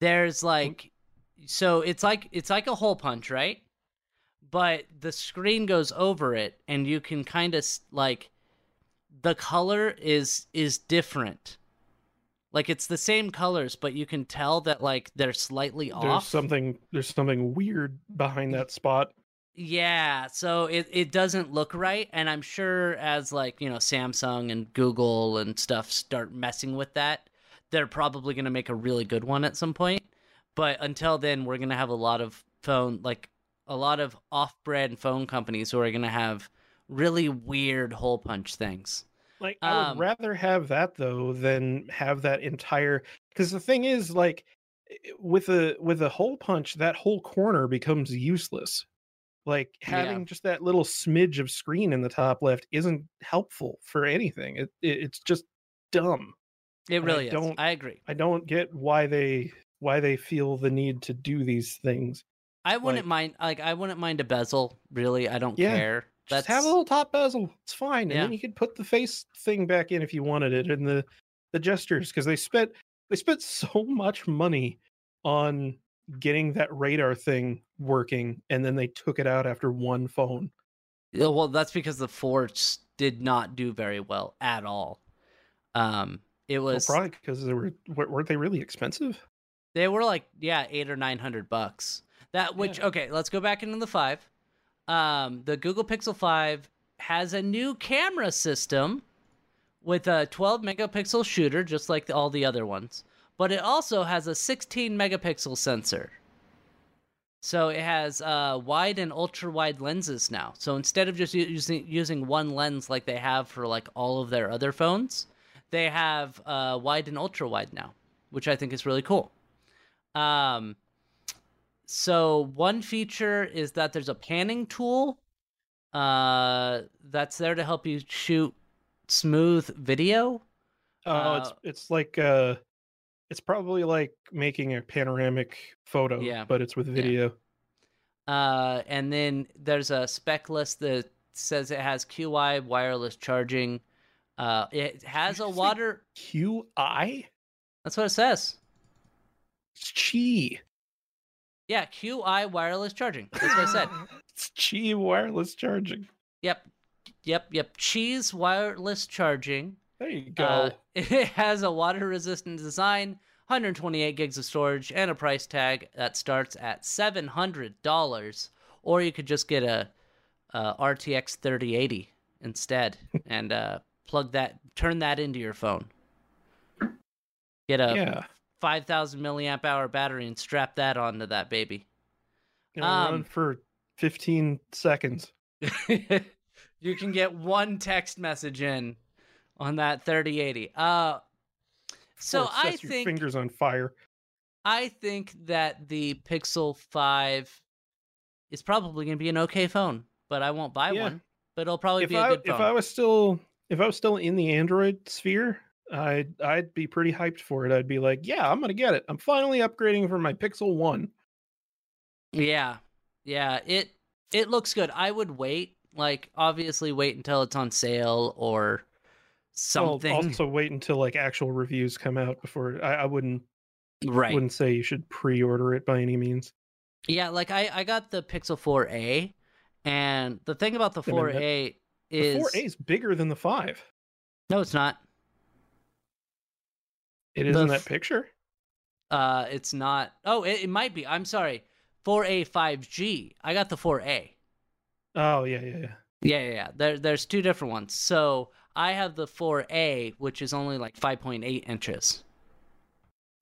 [SPEAKER 2] There's like, so it's like it's like a hole punch, right? But the screen goes over it and you can kind of like the color is is different. Like it's the same colors but you can tell that like they're slightly
[SPEAKER 3] there's
[SPEAKER 2] off.
[SPEAKER 3] something there's something weird behind that spot.
[SPEAKER 2] Yeah so it, it doesn't look right and i'm sure as like you know samsung and google and stuff start messing with that they're probably going to make a really good one at some point. But until then we're going to have a lot of phone like a lot of off-brand phone companies who are going to have really weird hole punch things
[SPEAKER 3] Like I
[SPEAKER 2] Um,
[SPEAKER 3] would rather have that though than have that entire because the thing is like with a with a hole punch that whole corner becomes useless. Like
[SPEAKER 2] Yeah.
[SPEAKER 3] having just that little smidge of screen in the top left isn't helpful for anything. It, it it's just dumb.
[SPEAKER 2] it
[SPEAKER 3] And I
[SPEAKER 2] really is
[SPEAKER 3] don't-
[SPEAKER 2] i agree
[SPEAKER 3] I don't get why they why they feel the need to do these things.
[SPEAKER 2] I wouldn't
[SPEAKER 3] like-
[SPEAKER 2] mind like i wouldn't mind a bezel really i don't
[SPEAKER 3] Yeah,
[SPEAKER 2] care
[SPEAKER 3] Just have a little top bezel. It's fine, and then
[SPEAKER 2] Yeah.
[SPEAKER 3] you could put the face thing back in if you wanted it, and the the gestures because they spent they spent so much money on getting that radar thing working, and then they took it out after one phone.
[SPEAKER 2] Yeah, well, that's because the forts did not do very well at all. Um, it
[SPEAKER 3] Well,
[SPEAKER 2] was
[SPEAKER 3] probably because they were weren't they really expensive?
[SPEAKER 2] they were like yeah eight or nine hundred bucks. That which
[SPEAKER 3] Yeah.
[SPEAKER 2] okay, let's go back into the five. Um, the Google Pixel Five has a new camera system with a 12 megapixel shooter, just like the, all the other ones, but it also has a 16 megapixel sensor. So it has uh, wide and ultra wide lenses now. So instead of just using using one lens like they have for like all of their other phones, they have uh, wide and ultra wide now, which I think is really cool. Um, so one feature is that there's a panning tool uh, that's there to help you shoot smooth video.
[SPEAKER 3] Oh, it's
[SPEAKER 2] Uh,
[SPEAKER 3] it's like uh, it's probably like making a panoramic photo,
[SPEAKER 2] Yeah.
[SPEAKER 3] but it's with video.
[SPEAKER 2] Uh, and then there's a spec list that says it has QI wireless charging. Uh, it has a water.
[SPEAKER 3] QI,
[SPEAKER 2] That's what it says.
[SPEAKER 3] it's Qi.
[SPEAKER 2] Yeah, QI wireless charging. That's what I said.
[SPEAKER 3] it's Qi wireless charging.
[SPEAKER 2] Yep, yep, yep. Cheese wireless charging.
[SPEAKER 3] There you go.
[SPEAKER 2] Uh, it has a water resistant design, 128 gigs of storage, and a price tag that starts at $700. Or you could just get a, a RTX 3080 instead and uh, plug that, turn that into your phone. Get a
[SPEAKER 3] yeah,
[SPEAKER 2] 5,000 milliamp hour battery and strap that onto that baby.
[SPEAKER 3] it'll run
[SPEAKER 2] um,
[SPEAKER 3] for 15 seconds.
[SPEAKER 2] you can get one text message in on that 3080. Uh, so I
[SPEAKER 3] your
[SPEAKER 2] think
[SPEAKER 3] fingers on fire.
[SPEAKER 2] I think that the Pixel 5 is probably going to be an okay phone, but I won't buy
[SPEAKER 3] Yeah.
[SPEAKER 2] one. But it'll probably
[SPEAKER 3] If
[SPEAKER 2] be a
[SPEAKER 3] I
[SPEAKER 2] good phone. if.
[SPEAKER 3] I was still if I was still in the Android sphere, I'd I'd be pretty hyped for it. I'd be like, yeah, I'm gonna get it. I'm finally upgrading from my Pixel One.
[SPEAKER 2] Yeah. Yeah, it it looks good. I would wait, like obviously wait until it's on sale or something.
[SPEAKER 3] Well, also wait until like actual reviews come out before I, I wouldn't
[SPEAKER 2] right.
[SPEAKER 3] wouldn't say you should pre-order it by any means.
[SPEAKER 2] Yeah, like I I got the Pixel 4a and the thing about the
[SPEAKER 3] Wait a
[SPEAKER 2] 4a
[SPEAKER 3] The
[SPEAKER 2] is
[SPEAKER 3] 4A is bigger than the 5.
[SPEAKER 2] No, it's not.
[SPEAKER 3] It is
[SPEAKER 2] The
[SPEAKER 3] in that picture.
[SPEAKER 2] Uh it's not. Oh, it, it might be. I'm sorry. 4a 5G. I got the 4a.
[SPEAKER 3] Oh yeah, yeah, yeah.
[SPEAKER 2] Yeah, yeah, yeah. There, there's two different ones. So I have the 4A, which is only like 5.8 inches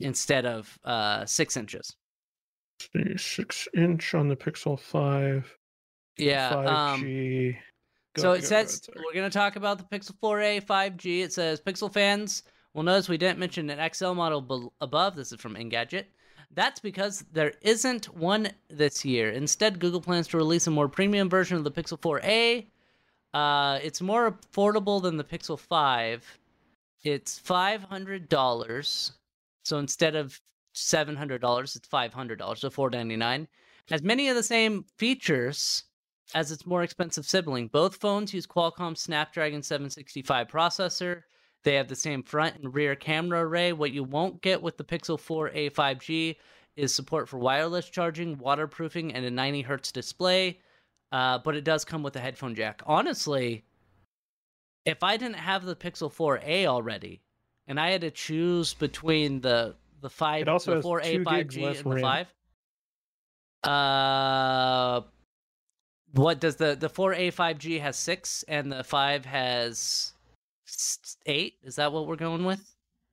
[SPEAKER 2] instead of uh, six inches.
[SPEAKER 3] The Six inch on the Pixel 5.
[SPEAKER 2] Yeah. Um,
[SPEAKER 3] 5G. Go-
[SPEAKER 2] so it
[SPEAKER 3] go
[SPEAKER 2] says
[SPEAKER 3] sorry.
[SPEAKER 2] we're going to talk about the Pixel 4a 5G. It says Pixel fans will notice we didn't mention an XL model bel above. This is from Engadget. That's because there isn't one this year. Instead, Google plans to release a more premium version of the Pixel 4a. Uh, it's more affordable than the Pixel 5. It's five hundred dollars. So instead of seven hundred dollars, it's five hundred dollars. So $499. Has many of the same features as its more expensive sibling. Both phones use Qualcomm Snapdragon 765 processor. They have the same front and rear camera array. What you won't get with the Pixel 4a 5G is support for wireless charging, waterproofing, and a 90 hertz display. Uh, but it does come with a headphone jack. Honestly, if I didn't have the Pixel 4a already, and I had to choose between the the five, the
[SPEAKER 3] has
[SPEAKER 2] 4a
[SPEAKER 3] 2 gigs
[SPEAKER 2] 5G
[SPEAKER 3] less
[SPEAKER 2] and the five, uh, what does the the 4a 5G has six and the five has eight? Is that what we're going with? Is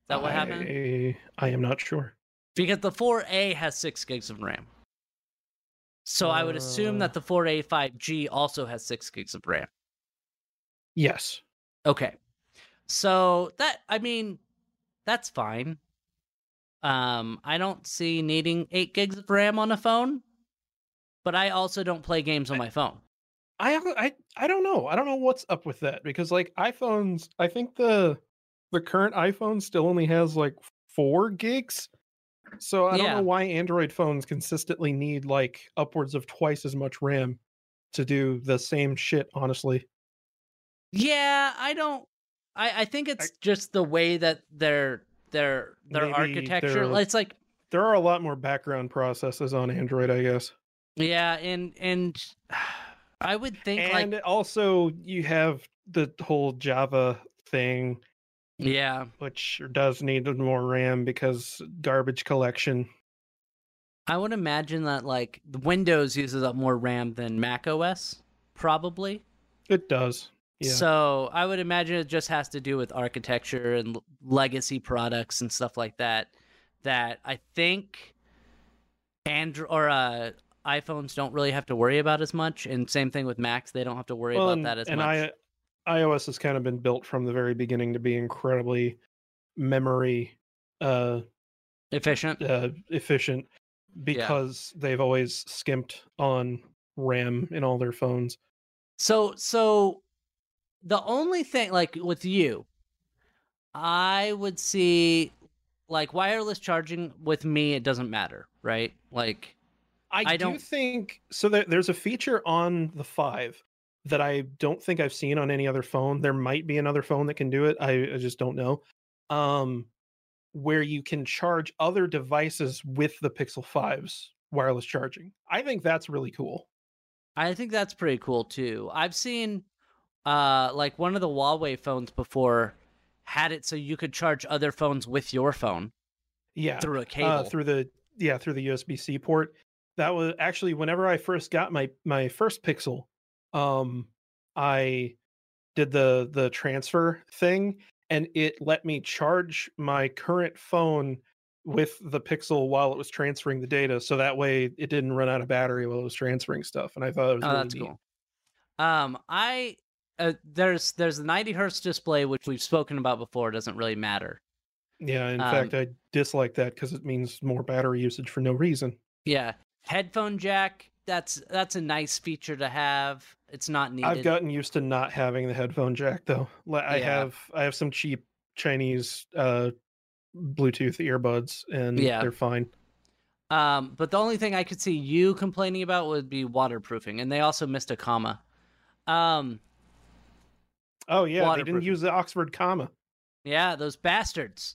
[SPEAKER 2] that what happened?
[SPEAKER 3] I, I am not sure.
[SPEAKER 2] Because the 4A has six gigs of RAM. So I would assume
[SPEAKER 3] Uh.
[SPEAKER 2] that the 4A 5G also has six gigs of RAM.
[SPEAKER 3] Yes.
[SPEAKER 2] Okay. So that I mean, that's fine. Um, I don't see needing eight gigs of RAM on a phone, but I also don't play games on my phone.
[SPEAKER 3] I I I don't know. I don't know what's up with that because like iPhones, I think the the current iPhone still only has like 4 gigs. So I don't know why Android phones consistently need like upwards of twice as much RAM to do the same shit, honestly.
[SPEAKER 2] Yeah, I don't. I I think it's just the way that their their their architecture. It's like
[SPEAKER 3] there are a lot more background processes on Android, I guess.
[SPEAKER 2] Yeah, and and I would think
[SPEAKER 3] and
[SPEAKER 2] like
[SPEAKER 3] also you have the whole Java thing,
[SPEAKER 2] yeah,
[SPEAKER 3] which does need more RAM because garbage collection.
[SPEAKER 2] I would imagine that like Windows uses up more RAM than Mac OS, probably.
[SPEAKER 3] It does. Yeah.
[SPEAKER 2] So I would imagine it just has to do with architecture and legacy products and stuff like that. That I think Android or uh, iPhones don't really have to worry about as much, and same thing with Macs; they don't have to worry
[SPEAKER 3] Well,
[SPEAKER 2] about
[SPEAKER 3] and,
[SPEAKER 2] that as
[SPEAKER 3] and
[SPEAKER 2] much.
[SPEAKER 3] I, iOS has kind of been built from the very beginning to be incredibly memory uh,
[SPEAKER 2] Efficient.
[SPEAKER 3] uh, efficient because they've always skimped on RAM in all their phones.
[SPEAKER 2] So so the only thing like with you, I would see like wireless charging with me it doesn't matter, right? Like
[SPEAKER 3] I,
[SPEAKER 2] I
[SPEAKER 3] do
[SPEAKER 2] don't-
[SPEAKER 3] think so. There, there's a feature on the five that I don't think I've seen on any other phone. There might be another phone that can do it. I, I just don't know. Um, where you can charge other devices with the Pixel 5's wireless charging. I think that's really cool.
[SPEAKER 2] I think that's pretty cool too. I've seen uh like one of the Huawei phones before had it so you could charge other phones with your phone
[SPEAKER 3] Yeah,
[SPEAKER 2] through a cable.
[SPEAKER 3] uh, through the yeah through the USB C port. That was actually whenever I first got my my first Pixel, um, I did the the transfer thing, and it let me charge my current phone with the Pixel while it was transferring the data, so that way it didn't run out of battery while it was transferring stuff. And I thought it was
[SPEAKER 2] Oh,
[SPEAKER 3] really
[SPEAKER 2] that's
[SPEAKER 3] neat.
[SPEAKER 2] cool. Um, I uh, there's there's the 90 hertz display which we've spoken about before. Doesn't really matter.
[SPEAKER 3] Yeah, in
[SPEAKER 2] Um,
[SPEAKER 3] fact, I dislike that because it means more battery usage for no reason.
[SPEAKER 2] Yeah, headphone jack. That's that's a nice feature to have. It's not needed.
[SPEAKER 3] I've gotten used to not having the headphone jack though. I
[SPEAKER 2] Yeah.
[SPEAKER 3] have I have some cheap Chinese uh Bluetooth earbuds and
[SPEAKER 2] Yeah.
[SPEAKER 3] they're fine.
[SPEAKER 2] Um, but the only thing I could see you complaining about would be waterproofing, and they also missed a comma. Um,
[SPEAKER 3] Oh yeah, they didn't use the Oxford comma.
[SPEAKER 2] yeah, those bastards.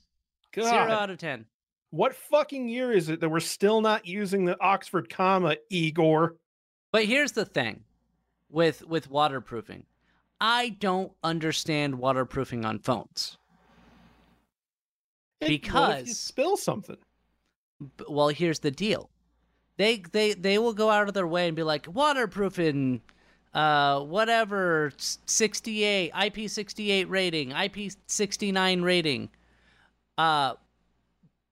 [SPEAKER 3] God,
[SPEAKER 2] Zero out of ten.
[SPEAKER 3] What fucking year is it that we're still not using the Oxford comma, Igor?
[SPEAKER 2] But here's the thing with with waterproofing. I don't understand waterproofing on phones.
[SPEAKER 3] It- if you
[SPEAKER 2] Because-
[SPEAKER 3] spill something.
[SPEAKER 2] B- well here's the deal they they they will go out of their way and be like waterproofing uh whatever 68 ip68 rating ip69 rating uh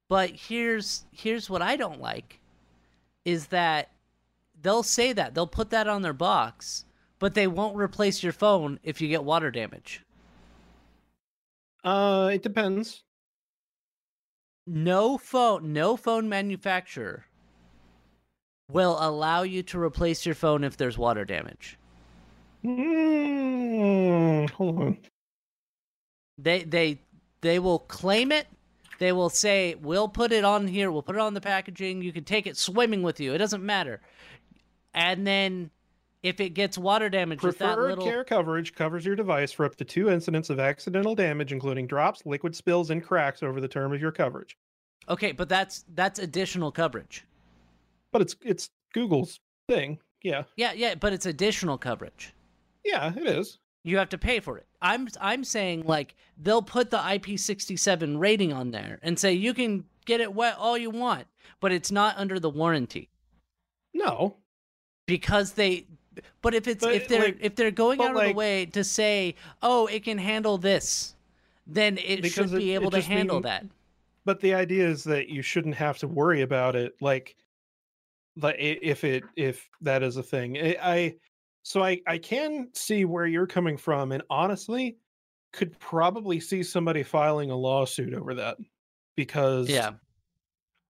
[SPEAKER 2] but here's here's what i don't like is that they'll say that they'll put that on their box but they won't replace your phone if you get water damage
[SPEAKER 3] Uh, it depends.
[SPEAKER 2] no phone no phone manufacturer will allow you to replace your phone if there's water damage
[SPEAKER 3] Mm, hold on.
[SPEAKER 2] they they they will claim it they will say we'll put it on here we'll put it on the packaging you can take it swimming with you it doesn't matter and then if it gets water damage
[SPEAKER 3] Preferred
[SPEAKER 2] little
[SPEAKER 3] care coverage covers your device for up to two incidents of accidental damage, including drops, liquid spills, and cracks over the term of your coverage.
[SPEAKER 2] okay but that's that's additional coverage
[SPEAKER 3] But it's it's Google's thing. Yeah,
[SPEAKER 2] yeah yeah but it's additional coverage
[SPEAKER 3] yeah, it is.
[SPEAKER 2] you have to pay for it. I'm I'm saying like they'll put the IP67 rating on there and say you can get it wet all you want, but it's not under the warranty
[SPEAKER 3] No,
[SPEAKER 2] because they but if it's
[SPEAKER 3] But,
[SPEAKER 2] if they're
[SPEAKER 3] like-
[SPEAKER 2] if they're going out of the way to say, "Oh, it can handle this." Then it should be
[SPEAKER 3] it-
[SPEAKER 2] able
[SPEAKER 3] it
[SPEAKER 2] to handle
[SPEAKER 3] mean-
[SPEAKER 2] that.
[SPEAKER 3] but the idea is that you shouldn't have to worry about it. Like, like if it if that is a thing. I, I so I I can see where you're coming from, and honestly, could probably see somebody filing a lawsuit over that because
[SPEAKER 2] Yeah.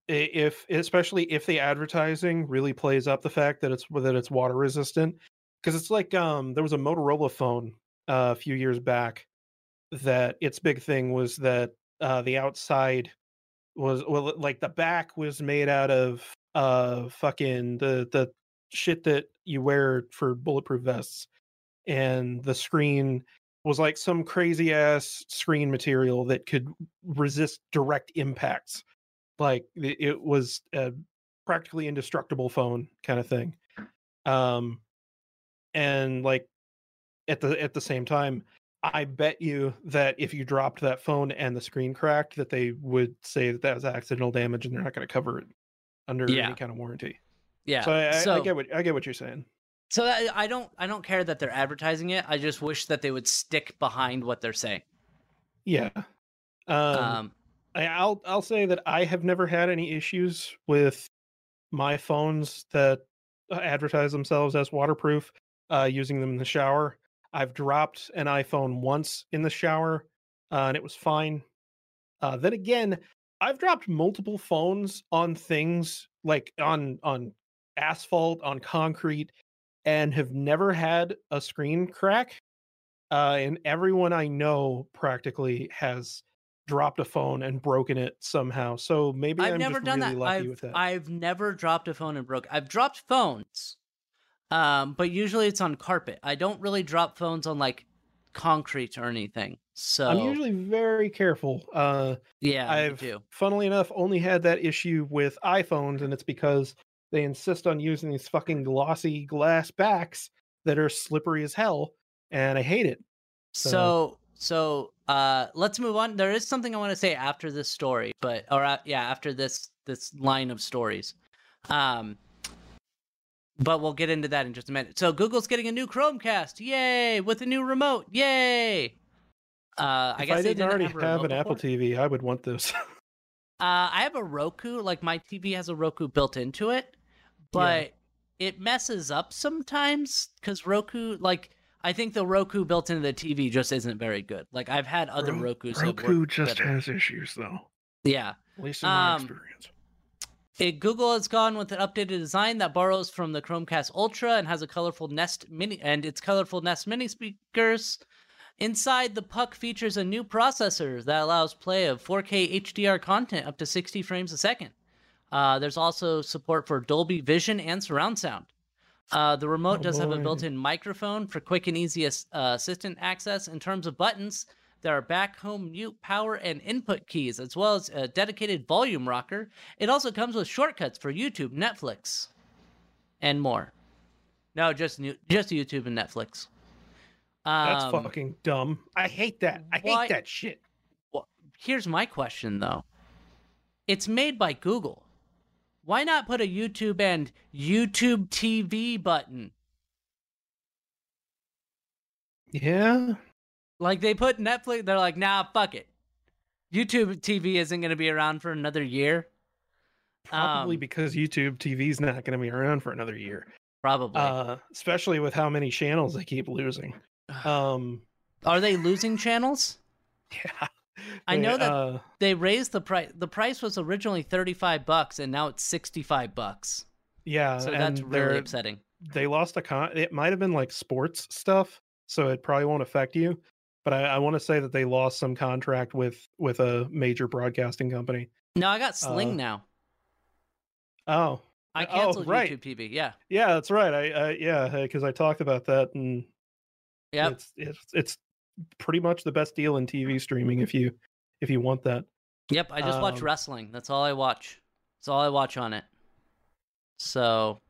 [SPEAKER 3] if especially if the advertising really plays up the fact that it's that it's water resistant because it's like um there was a Motorola phone uh, a few years back that its big thing was that uh the outside was well like the back was made out of uh fucking the the shit that you wear for bulletproof vests and the screen was like some crazy ass screen material that could resist direct impacts like it, was a practically indestructible phone kind of thing. Um, and like at the at the same time, I bet you that if you dropped that phone and the screen cracked, that they would say that that was accidental damage and they're not going to cover it under
[SPEAKER 2] Yeah.
[SPEAKER 3] any kind of warranty.
[SPEAKER 2] Yeah.
[SPEAKER 3] So, I,
[SPEAKER 2] so
[SPEAKER 3] I get what I get what you're saying.
[SPEAKER 2] so I, I don't I don't care that they're advertising it. I just wish that they would stick behind what they're saying.
[SPEAKER 3] Yeah. Um,
[SPEAKER 2] Um,
[SPEAKER 3] I, I'll I'll say that I have never had any issues with my phones that uh, advertise themselves as waterproof. Uh, using them in the shower. I've dropped an iPhone once in the shower, uh, and it was fine. Uh, then again, I've dropped multiple phones on things like on on asphalt, on concrete, and have never had a screen crack. Uh, and everyone I know practically has dropped a phone and broken it somehow. So maybe
[SPEAKER 2] I've
[SPEAKER 3] I'm
[SPEAKER 2] never
[SPEAKER 3] just
[SPEAKER 2] done
[SPEAKER 3] really
[SPEAKER 2] that.
[SPEAKER 3] lucky
[SPEAKER 2] I've
[SPEAKER 3] with that.
[SPEAKER 2] I've never dropped a phone and broke. I've dropped phones, um, but usually it's on carpet. I don't really drop phones on like concrete or anything. So
[SPEAKER 3] I'm usually very careful. Uh,
[SPEAKER 2] yeah,
[SPEAKER 3] I've, funnily enough, only had that issue with iPhones, and it's because they insist on using these fucking glossy glass backs that are slippery as hell, and I hate it.
[SPEAKER 2] So
[SPEAKER 3] so-
[SPEAKER 2] so uh, let's move on. There is something I want to say after this story, but or uh, yeah, after this this line of stories. Um, but we'll get into that in just a minute. So Google's getting a new Chromecast, yay! With a new remote, yay! Uh, I
[SPEAKER 3] if
[SPEAKER 2] guess
[SPEAKER 3] I
[SPEAKER 2] they
[SPEAKER 3] didn't already
[SPEAKER 2] have,
[SPEAKER 3] have an Apple. TV, I would want this.
[SPEAKER 2] Uh, I have a Roku. Like my TV has a Roku built into it, but it messes up sometimes because Roku, like I think the Roku built into the TV just isn't very good. Like I've had other
[SPEAKER 3] Ro-
[SPEAKER 2] Rokus.
[SPEAKER 3] Roku just
[SPEAKER 2] better.
[SPEAKER 3] has issues, though.
[SPEAKER 2] yeah.
[SPEAKER 3] At least in my
[SPEAKER 2] Um,
[SPEAKER 3] experience.
[SPEAKER 2] It, Google has gone with an updated design that borrows from the Chromecast Ultra and has a colorful Nest Mini and its colorful Nest Mini speakers. Inside, the Puck features a new processor that allows play of 4K HDR content up to 60 frames a second. Uh, there's also support for Dolby Vision and surround sound. Uh, the remote
[SPEAKER 3] Oh,
[SPEAKER 2] does have a built-in microphone for quick and easy as- uh, assistant access. In terms of buttons, there are back, home, mute, power, and input keys, as well as a dedicated volume rocker. It also comes with shortcuts for YouTube, Netflix, and more. No, just new, just YouTube and Netflix.
[SPEAKER 3] That's
[SPEAKER 2] Um,
[SPEAKER 3] fucking dumb. I hate that. I
[SPEAKER 2] why-
[SPEAKER 3] hate that shit.
[SPEAKER 2] Well, here's my question though. It's made by Google. Why not put a YouTube and YouTube TV button?
[SPEAKER 3] Yeah.
[SPEAKER 2] Like they put Netflix, they're like, nah, fuck it. YouTube TV isn't going to be around for another year.
[SPEAKER 3] Probably
[SPEAKER 2] Um,
[SPEAKER 3] because YouTube TV's not going to be around for another year.
[SPEAKER 2] Probably.
[SPEAKER 3] Uh, especially with how many channels they keep losing. Um,
[SPEAKER 2] Are they losing channels?
[SPEAKER 3] yeah.
[SPEAKER 2] I know that-
[SPEAKER 3] Uh,
[SPEAKER 2] They raised the price. The price was originally 35 bucks and now it's 65 bucks.
[SPEAKER 3] yeah.
[SPEAKER 2] So that's really upsetting.
[SPEAKER 3] They lost a con. It might have been like sports stuff, so it probably won't affect you. But I, I want to say that they lost some contract with with a major broadcasting company.
[SPEAKER 2] No, I got Sling
[SPEAKER 3] uh,
[SPEAKER 2] now.
[SPEAKER 3] Oh,
[SPEAKER 2] I
[SPEAKER 3] oh,
[SPEAKER 2] canceled
[SPEAKER 3] right.
[SPEAKER 2] YouTube TV. Yeah.
[SPEAKER 3] yeah, that's right. I, I yeah, because I talked about that, and
[SPEAKER 2] yeah,
[SPEAKER 3] it's it's it's pretty much the best deal in TV streaming if you if you want that.
[SPEAKER 2] Yep, I just watch
[SPEAKER 3] Um,
[SPEAKER 2] wrestling. That's all I watch. That's all I watch on it. So,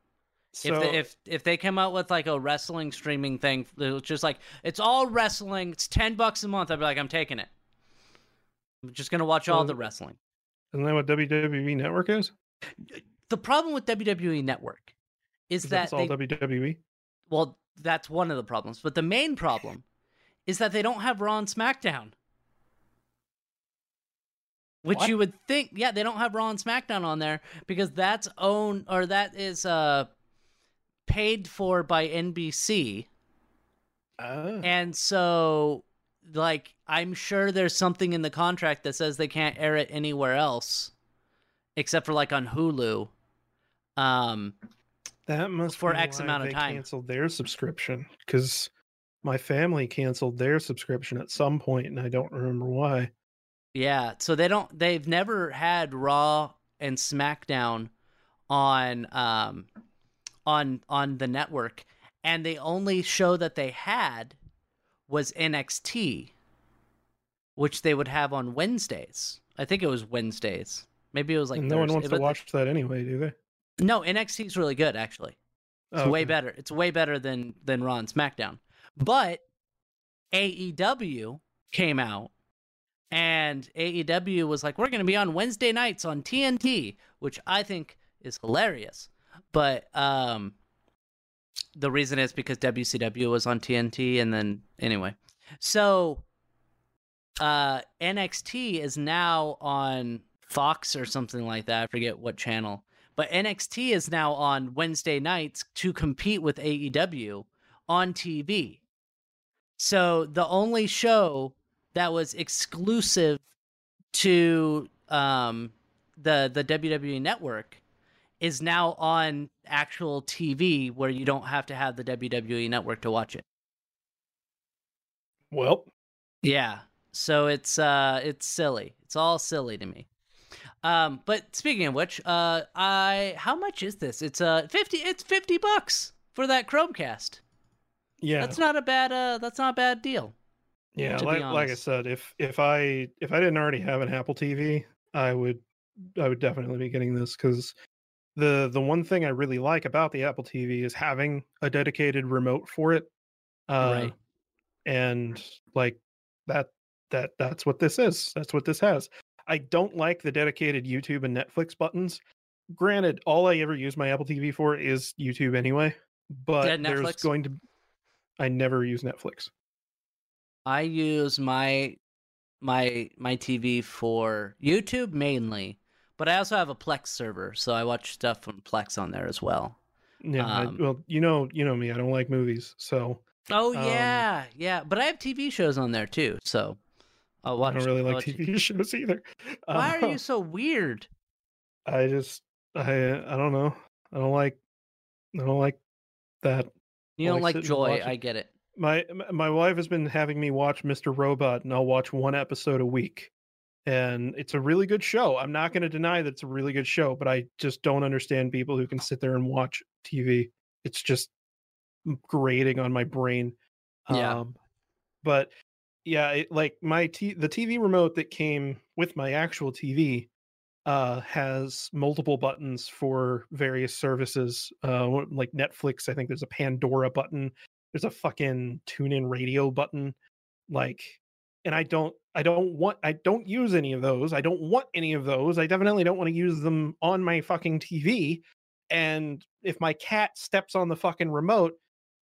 [SPEAKER 3] So
[SPEAKER 2] if they, if if they come out with like a wrestling streaming thing, it's just like it's all wrestling. It's ten bucks a month. I'd be like, I'm taking it. I'm just gonna watch all
[SPEAKER 3] Well,
[SPEAKER 2] the wrestling.
[SPEAKER 3] isn't that what WWE Network is?
[SPEAKER 2] The problem with WWE Network is,
[SPEAKER 3] Is
[SPEAKER 2] that
[SPEAKER 3] it's all
[SPEAKER 2] they,
[SPEAKER 3] WWE?
[SPEAKER 2] well, that's one of the problems. But the main problem is that they don't have Raw and SmackDown. Which
[SPEAKER 3] What?
[SPEAKER 2] you would think, yeah, they don't have Raw and SmackDown on there because that's owned or that is uh paid for by NBC.
[SPEAKER 3] Ah.
[SPEAKER 2] And so like I'm sure there's something in the contract that says they can't air it anywhere else except for like on Hulu. Um
[SPEAKER 3] That must
[SPEAKER 2] for X amount of
[SPEAKER 3] they
[SPEAKER 2] time.
[SPEAKER 3] Canceled their subscription because my family canceled their subscription at some point, and I don't remember why.
[SPEAKER 2] Yeah, so they don't they've never had Raw and SmackDown on um on on the network and the only show that they had was NXT which they would have on Wednesdays. I think it was Wednesdays. Maybe it was like
[SPEAKER 3] and no one
[SPEAKER 2] Thursday,
[SPEAKER 3] wants to
[SPEAKER 2] but-
[SPEAKER 3] watch that anyway, do they?
[SPEAKER 2] No, NXT is really good actually. It's
[SPEAKER 3] Oh,
[SPEAKER 2] way better. It's way better than than Raw and SmackDown. But AEW came out and AEW was like, we're going to be on Wednesday nights on TNT, which I think is hilarious. But um, the reason is because WCW was on TNT, and then anyway, so uh, NXT is now on Fox or something like that. I forget what channel. But NXT is now on Wednesday nights to compete with AEW on TV. So the only show that was exclusive to um, the the WWE network is now on actual TV where you don't have to have the WWE network to watch it.
[SPEAKER 3] Well,
[SPEAKER 2] Yeah. So it's uh it's silly. It's all silly to me. Um but speaking of which, uh I how much is this? It's uh 50 it's 50 bucks for that Chromecast.
[SPEAKER 3] yeah,
[SPEAKER 2] That's not a bad uh that's not a bad deal.
[SPEAKER 3] Yeah. Like, like I said, if if I if I didn't already have an Apple TV, I would I would definitely be getting this because the the one thing I really like about the Apple TV is having a dedicated remote for it. Uh,
[SPEAKER 2] Right.
[SPEAKER 3] And like that that that's what this is. That's what this has. I don't like the dedicated YouTube and Netflix buttons. Granted, all I ever use my Apple TV for is YouTube anyway. But
[SPEAKER 2] Yeah,
[SPEAKER 3] there's going to I never use Netflix.
[SPEAKER 2] I use my my my TV for YouTube mainly, but I also have a Plex server, so I watch stuff from Plex on there as well.
[SPEAKER 3] Yeah, I-
[SPEAKER 2] Um,
[SPEAKER 3] well, you know, you know me. I don't like movies, so
[SPEAKER 2] Oh
[SPEAKER 3] Um,
[SPEAKER 2] yeah, yeah, but I have TV shows on there too, so I'll watch.
[SPEAKER 3] I don't really
[SPEAKER 2] I'll
[SPEAKER 3] like TV shows either.
[SPEAKER 2] Why are
[SPEAKER 3] Uh,
[SPEAKER 2] you so weird?
[SPEAKER 3] I just, I, I don't know. I don't like, I don't like that.
[SPEAKER 2] You don't
[SPEAKER 3] like
[SPEAKER 2] like joy. I get it.
[SPEAKER 3] My my wife has been having me watch Mr. Robot, and I'll watch one episode a week, and it's a really good show. I'm not going to deny that it's a really good show, but I just don't understand people who can sit there and watch TV. It's just grating on my brain.
[SPEAKER 2] Yeah.
[SPEAKER 3] Um, but yeah, it, like my t- the TV remote that came with my actual TV uh has multiple buttons for various services uh like Netflix I think there's a Pandora button there's a fucking TuneIn radio button like and I don't I don't want I don't use any of those I don't want any of those I definitely don't want to use them on my fucking TV and if my cat steps on the fucking remote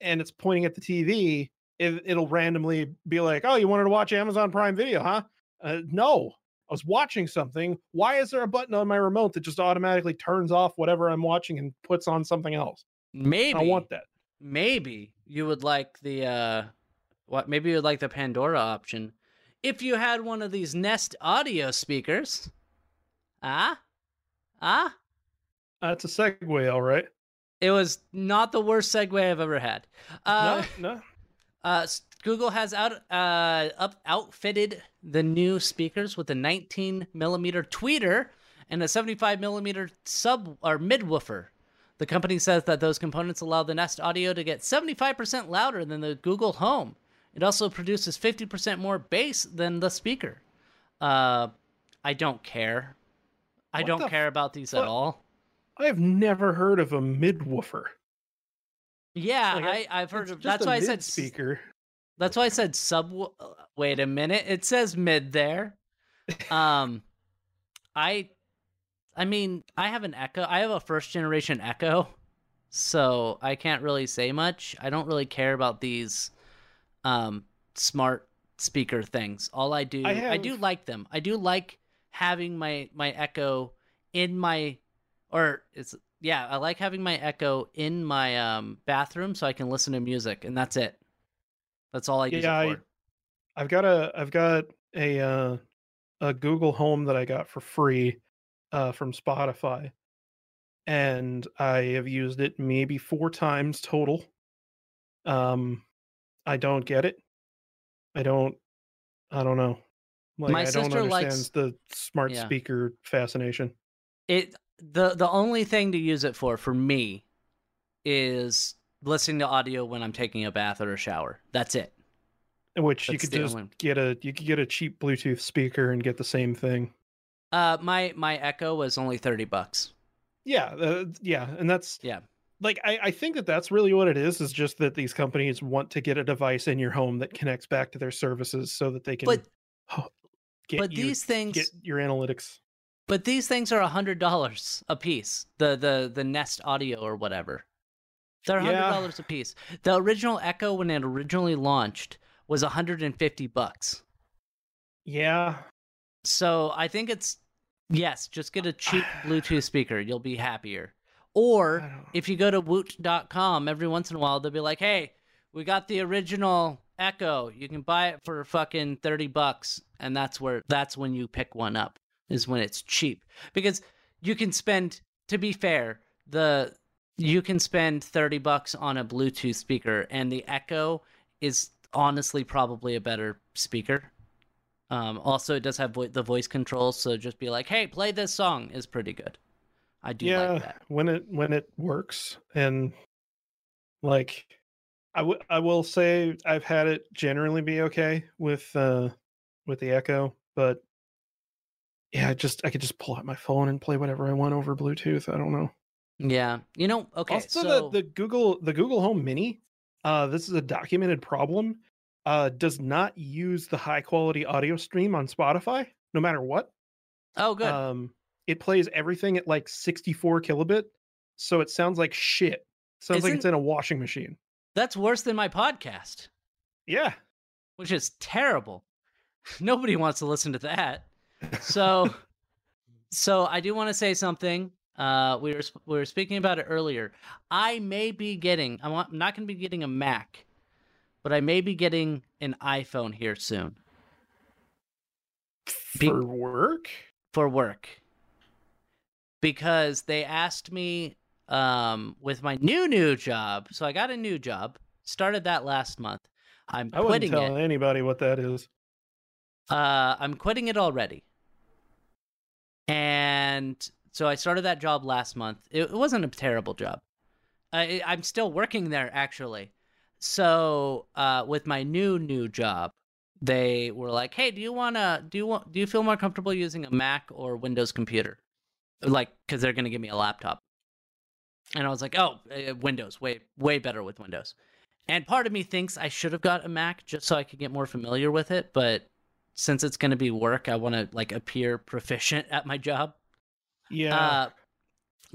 [SPEAKER 3] and it's pointing at the TV it, it'll randomly be like oh you wanted to watch Amazon Prime Video huh? Uh, no I was watching something why is there a button on my remote that just automatically turns off whatever I'm watching and puts on something else?
[SPEAKER 2] Maybe
[SPEAKER 3] I want that.
[SPEAKER 2] maybe you would like the uh what maybe you would like the Pandora option if you had one of these Nest audio speakers. Ah? Ah?
[SPEAKER 3] that's a segue all right
[SPEAKER 2] It was not the worst segue I've ever had. Uh
[SPEAKER 3] no no
[SPEAKER 2] Uh, Google has out uh up outfitted the new speakers with a 19 millimeter tweeter and a 75 millimeter sub or mid woofer. The company says that those components allow the Nest Audio to get 75% louder than the Google Home. It also produces 50% more bass than the speaker. Uh, I don't care. I
[SPEAKER 3] What
[SPEAKER 2] don't care about these at all.
[SPEAKER 3] I have never heard of a midwoofer
[SPEAKER 2] Yeah,
[SPEAKER 3] Like,
[SPEAKER 2] I, I've heard of. That's why I said
[SPEAKER 3] speaker
[SPEAKER 2] That's why I said sub. Wait a minute. It says mid there. Um, I, I mean, I have an Echo. I have a first generation Echo, so I can't really say much. I don't really care about these, um, smart speaker things. All I do,
[SPEAKER 3] I
[SPEAKER 2] I, do like them. I do like having my my Echo in my, or it's yeah, I like having my Echo in my um bathroom so I can listen to music, and that's it. That's all I use
[SPEAKER 3] Yeah, I, I've got a I've got a uh, a Google Home that I got for free uh, from Spotify, and I have used it maybe four times total. Um, I don't get it. I don't. I don't know. Like
[SPEAKER 2] My
[SPEAKER 3] I don't
[SPEAKER 2] sister
[SPEAKER 3] understand
[SPEAKER 2] likes-
[SPEAKER 3] the smart
[SPEAKER 2] Yeah.
[SPEAKER 3] speaker fascination.
[SPEAKER 2] it the the only thing to use it for for me is listening to audio when I'm taking a bath or a shower. That's it.
[SPEAKER 3] Which you could just get a you could get a cheap Bluetooth speaker and get the same thing.
[SPEAKER 2] Uh, my my Echo was only thirty bucks.
[SPEAKER 3] Yeah, uh, yeah, and that's
[SPEAKER 2] Yeah.
[SPEAKER 3] Like I, I think that that's really what it is. Is just that these companies want to get a device in your home that connects back to their services so that they can.
[SPEAKER 2] But
[SPEAKER 3] get
[SPEAKER 2] but
[SPEAKER 3] you-
[SPEAKER 2] these things
[SPEAKER 3] get your analytics.
[SPEAKER 2] But these things are a hundred dollars a piece. The the the Nest Audio or whatever. They're hundred
[SPEAKER 3] Yeah.
[SPEAKER 2] dollars a piece. The original Echo when it originally launched was hundred and fifty bucks.
[SPEAKER 3] Yeah,
[SPEAKER 2] So I think it's yes, just get a cheap Bluetooth speaker. You'll be happier. Or if you go to woot.com every once in a while, they'll be like, hey, we got the original Echo. You can buy it for fucking 30 bucks. And that's where, that's when you pick one up, is when it's cheap. Because you can spend, to be fair, the, you can spend 30 bucks on a Bluetooth speaker, and the Echo is honestly probably a better speaker. Um, also, it does have vo- the voice control, so just be like, "Hey, play this song" is pretty good. I do
[SPEAKER 3] yeah.
[SPEAKER 2] like that.
[SPEAKER 3] when it when it works and like, I w- I will say I've had it generally be okay with uh with the Echo, but yeah, I just I could just pull out my phone and play whatever I want over Bluetooth. I don't know.
[SPEAKER 2] Yeah, you know. Okay,
[SPEAKER 3] also,
[SPEAKER 2] so
[SPEAKER 3] the, the Google the Google Home Mini, uh, this is a documented problem. Uh, does not use the high quality audio stream on Spotify, no matter what.
[SPEAKER 2] oh, good.
[SPEAKER 3] Um, it plays everything at like 64 kilobit, so it sounds like shit. Sounds like it's in a washing machine.
[SPEAKER 2] That's worse than my podcast,
[SPEAKER 3] Yeah.
[SPEAKER 2] which is terrible. Nobody wants to listen to that. So, so I do want to say something. Uh, we were we were speaking about it earlier. I may be getting. I'm not going to be getting a Mac, but I may be getting an iPhone here soon. Be-
[SPEAKER 3] For work?
[SPEAKER 2] for work. Because they asked me um with my new new job so i got a new job started that last month. I'm
[SPEAKER 3] I wouldn't tell
[SPEAKER 2] it.
[SPEAKER 3] anybody what that is.
[SPEAKER 2] uh i'm quitting it already. And so i started that job last month. It, it wasn't a terrible job. I, i'm still working there actually so uh with my new new job they were like hey do you want to do you want do you feel more comfortable using a mac or windows computer? Like because they're going to give me a laptop. And i was like oh uh, windows way way better with windows. And part of me thinks i should have got a mac just so i could get more familiar with it but since it's going to be work i want to like appear proficient at my job.
[SPEAKER 3] Yeah.
[SPEAKER 2] uh,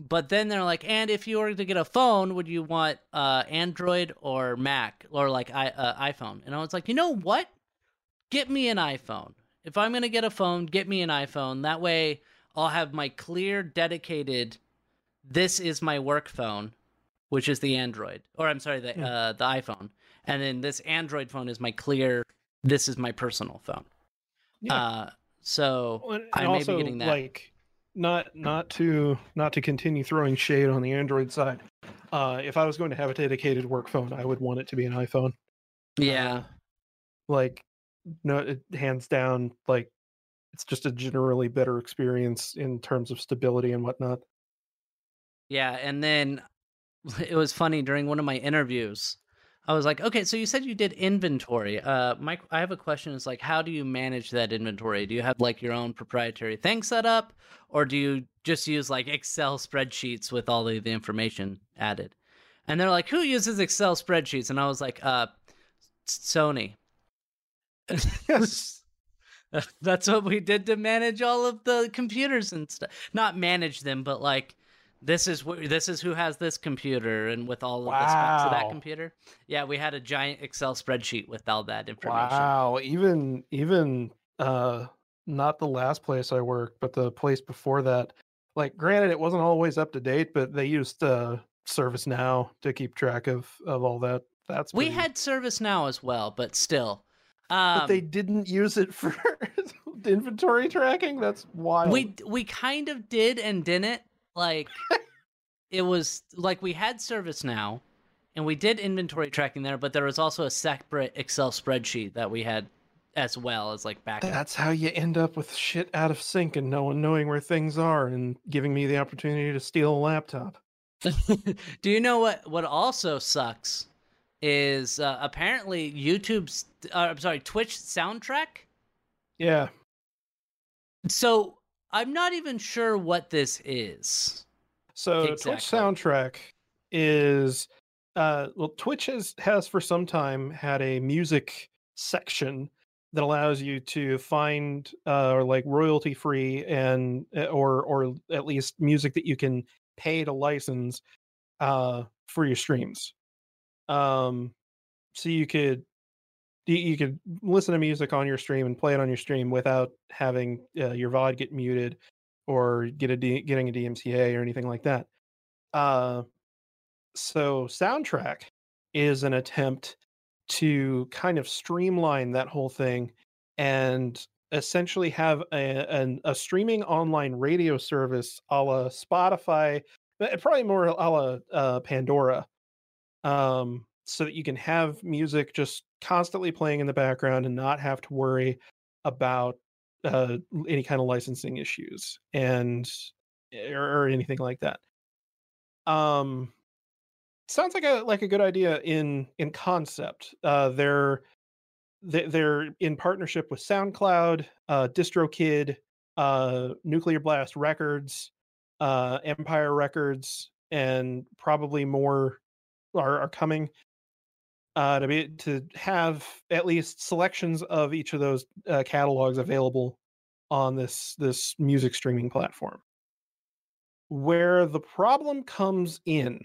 [SPEAKER 2] but then they're like, and if you were to get a phone, would you want uh, Android or Mac or like I, uh, iPhone? And I was like, you know what? Get me an iPhone. If I'm gonna get a phone, get me an iPhone. That way, I'll have my clear, dedicated. This is my work phone, which is the Android, or I'm sorry, the uh, the iPhone, and then this Android phone is my clear. This is my personal phone.
[SPEAKER 3] yeah.
[SPEAKER 2] Uh, so
[SPEAKER 3] and-
[SPEAKER 2] I may be getting that.
[SPEAKER 3] Like, not not to not to continue throwing shade on the Android side. Uh, if I was going to have a dedicated work phone, I would want it to be an iPhone.
[SPEAKER 2] yeah,
[SPEAKER 3] Uh, like, no, hands down, like, it's just a generally better experience in terms of stability and whatnot.
[SPEAKER 2] Yeah, and then it was funny during one of my interviews. I was like, "Okay, so you said you did inventory. Uh, Mike, I have a question. Is like, how do you manage that inventory? Do you have like your own proprietary thing set up, or do you just use like Excel spreadsheets with all of the information added?" And they're like, "Who uses Excel spreadsheets?" And I was like, "Uh, Sony."
[SPEAKER 3] Yes.
[SPEAKER 2] That's what we did to manage all of the computers and stuff. Not manage them, but like this is wh- this is who has this computer and with all of the specs of that computer. Yeah, we had a giant Excel spreadsheet with all that information.
[SPEAKER 3] Wow. Even even uh not the last place I worked, but the place before that. Like granted it wasn't always up to date, but they used uh ServiceNow to keep track of of all that. That's
[SPEAKER 2] We
[SPEAKER 3] pretty-
[SPEAKER 2] had ServiceNow as well, but still. Um,
[SPEAKER 3] but they didn't use it for inventory tracking. That's wild.
[SPEAKER 2] we we kind of did and didn't. Like it was like we had ServiceNow and we did inventory tracking there, but there was also a separate Excel spreadsheet that we had as well as like backup.
[SPEAKER 3] That's how you end up with shit out of sync and no one knowing where things are and giving me the opportunity to steal a laptop.
[SPEAKER 2] Do you know what what also sucks is uh, apparently YouTube's uh, I'm sorry Twitch soundtrack.
[SPEAKER 3] Yeah.
[SPEAKER 2] So I'm not even sure what this is.
[SPEAKER 3] So Twitch soundtrack is uh well Twitch has has for some time had a music section that allows you to find uh or like royalty free and uh, or or at least music that you can pay to license uh for your streams. Um so you could you, you could listen to music on your stream and play it on your stream without having uh, your VOD get muted or get a D, getting a DMCA or anything like that. Uh, so soundtrack is an attempt to kind of streamline that whole thing and essentially have a, an, a streaming online radio service a la Spotify, but probably more a la uh, Pandora, um, so that you can have music just constantly playing in the background and not have to worry about uh, any kind of licensing issues and or, or anything like that. Um, sounds like a like a good idea in in concept. Uh, they're they- they're in partnership with SoundCloud, uh, DistroKid, uh, Nuclear Blast Records, uh, Empire Records, and probably more are, are coming uh, to be to have at least selections of each of those uh, catalogs available on this this music streaming platform. Where the problem comes in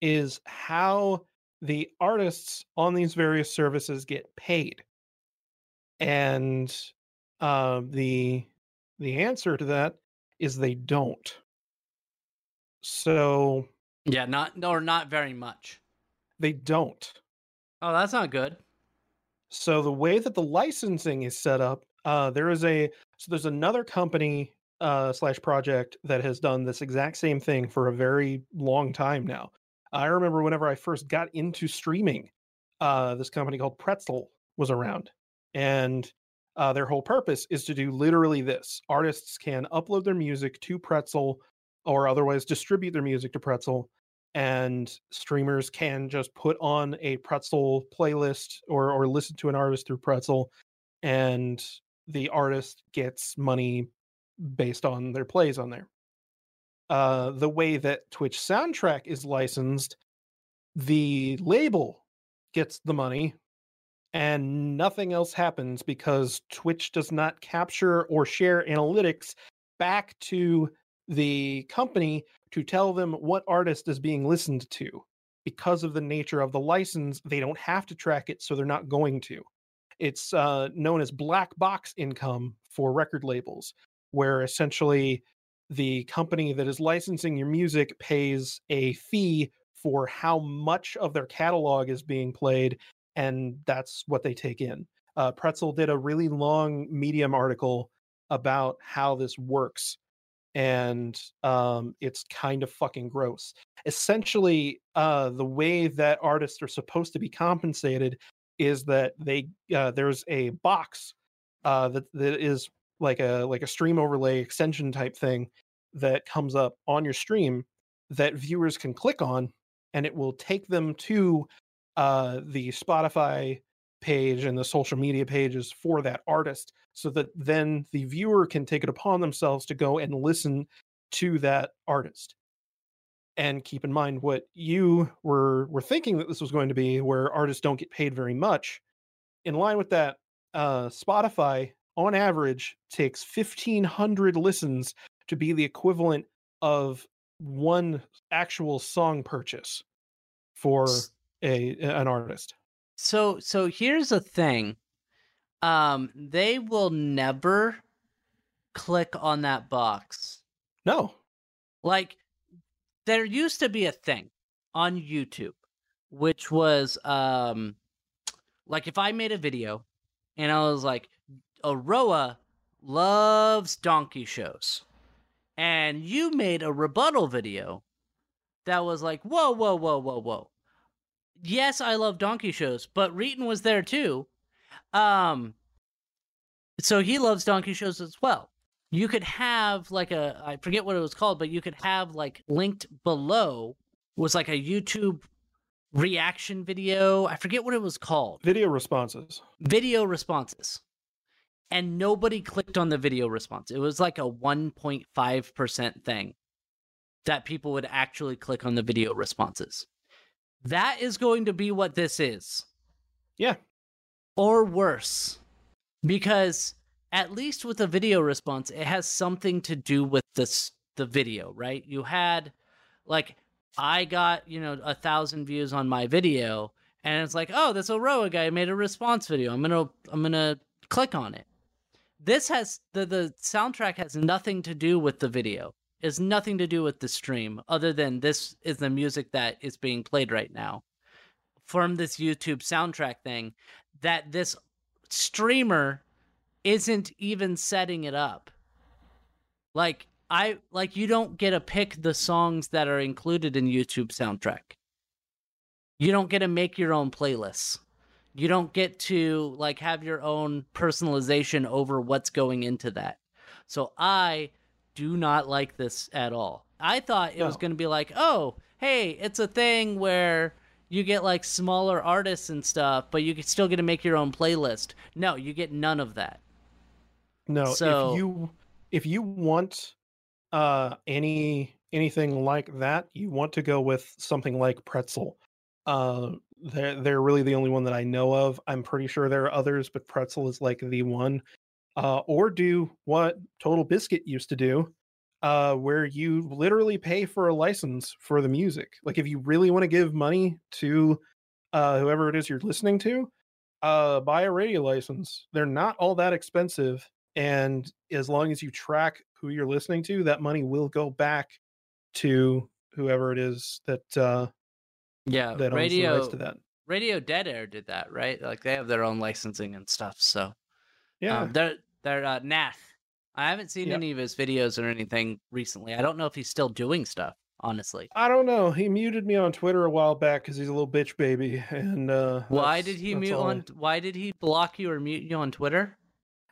[SPEAKER 3] is how the artists on these various services get paid, and uh, the the answer to that is they don't. So
[SPEAKER 2] Yeah, not or not very much.
[SPEAKER 3] they don't.
[SPEAKER 2] Oh, that's not good.
[SPEAKER 3] So the way that the licensing is set up, uh, there is a so there's another company uh, slash project that has done this exact same thing for a very long time now. I remember whenever I first got into streaming, uh, this company called Pretzel was around, and uh, their whole purpose is to do literally this: artists can upload their music to Pretzel, or otherwise distribute their music to Pretzel, and streamers can just put on a pretzel playlist or or listen to an artist through pretzel and the artist gets money based on their plays on there. Uh the way that twitch soundtrack is licensed the label gets the money and nothing else happens because twitch does not capture or share analytics back to the company to tell them what artist is being listened to. Because of the nature of the license, they don't have to track it, so they're not going to. It's uh, known as black box income for record labels, where essentially the company that is licensing your music pays a fee for how much of their catalog is being played, and that's what they take in. Uh, Pretzel did a really long Medium article about how this works and um, it's kind of fucking gross. Essentially, uh, the way that artists are supposed to be compensated is that they uh, there's a box uh, that that is like a like a stream overlay extension type thing that comes up on your stream that viewers can click on, and it will take them to uh, the Spotify page and the social media pages for that artist so that then the viewer can take it upon themselves to go and listen to that artist. And keep in mind what you were were thinking that this was going to be where artists don't get paid very much. In line with that uh spotify on average takes 1500 listens to be the equivalent of one actual song purchase for a an artist.
[SPEAKER 2] So so here's the thing. Um they will never click on that box.
[SPEAKER 3] no
[SPEAKER 2] Like there used to be a thing on YouTube which was um like if I made a video and I was like Aroah loves donkey shows and you made a rebuttal video that was like whoa whoa whoa whoa whoa yes I love donkey shows but Reetin was there too um so he loves donkey shows as well you could have like a I forget what it was called, but you could have like linked below was like a YouTube reaction video. I forget what it was called.
[SPEAKER 3] video responses
[SPEAKER 2] Video responses. and nobody clicked on the video response. It was like a 1.5% thing that people would actually click on the video responses. That is going to be what this is.
[SPEAKER 3] Yeah.
[SPEAKER 2] Or worse. Because at least with a video response, it has something to do with this the video, right? You had like I got, you know, a thousand views on my video, and it's like, oh, this Aroah guy made a response video. I'm gonna I'm gonna click on it. This has the the soundtrack has nothing to do with the video. It's nothing to do with the stream, other than this is the music that is being played right now from this YouTube soundtrack thing. That this streamer isn't even setting it up. Like I like you don't get to pick the songs that are included in YouTube soundtrack. You don't get to make your own playlists. You don't get to like have your own personalization over what's going into that. So I do not like this at all. I thought it was going to be like, "Oh, hey, it's a thing where you get like smaller artists and stuff, but you can still get to make your own playlist." No, you get none of that.
[SPEAKER 3] No,
[SPEAKER 2] So-
[SPEAKER 3] if you if you want uh any anything like that, you want to go with something like Pretzel. Uh they're they're really the only one that I know of. I'm pretty sure there are others, but Pretzel is like the one. Uh or do what Total Biscuit used to do, uh where you literally pay for a license for the music. Like if you really want to give money to uh whoever it is you're listening to, uh buy a radio license. They're not all that expensive and as long as you track who you're listening to that money will go back to whoever it is that uh
[SPEAKER 2] Yeah,
[SPEAKER 3] that owns the
[SPEAKER 2] radio
[SPEAKER 3] rights to that
[SPEAKER 2] Radio Dead Air did that, right? Like they have their own licensing and stuff. So
[SPEAKER 3] yeah
[SPEAKER 2] um, they're they're uh, Nath. I haven't seen
[SPEAKER 3] Yep.
[SPEAKER 2] any of his videos or anything recently. I don't know if he's still doing stuff. Honestly,
[SPEAKER 3] i don't know he muted me on twitter a while back because he's a little bitch baby and uh
[SPEAKER 2] why did he mute
[SPEAKER 3] all I-
[SPEAKER 2] on? Why did he block you or mute you on Twitter?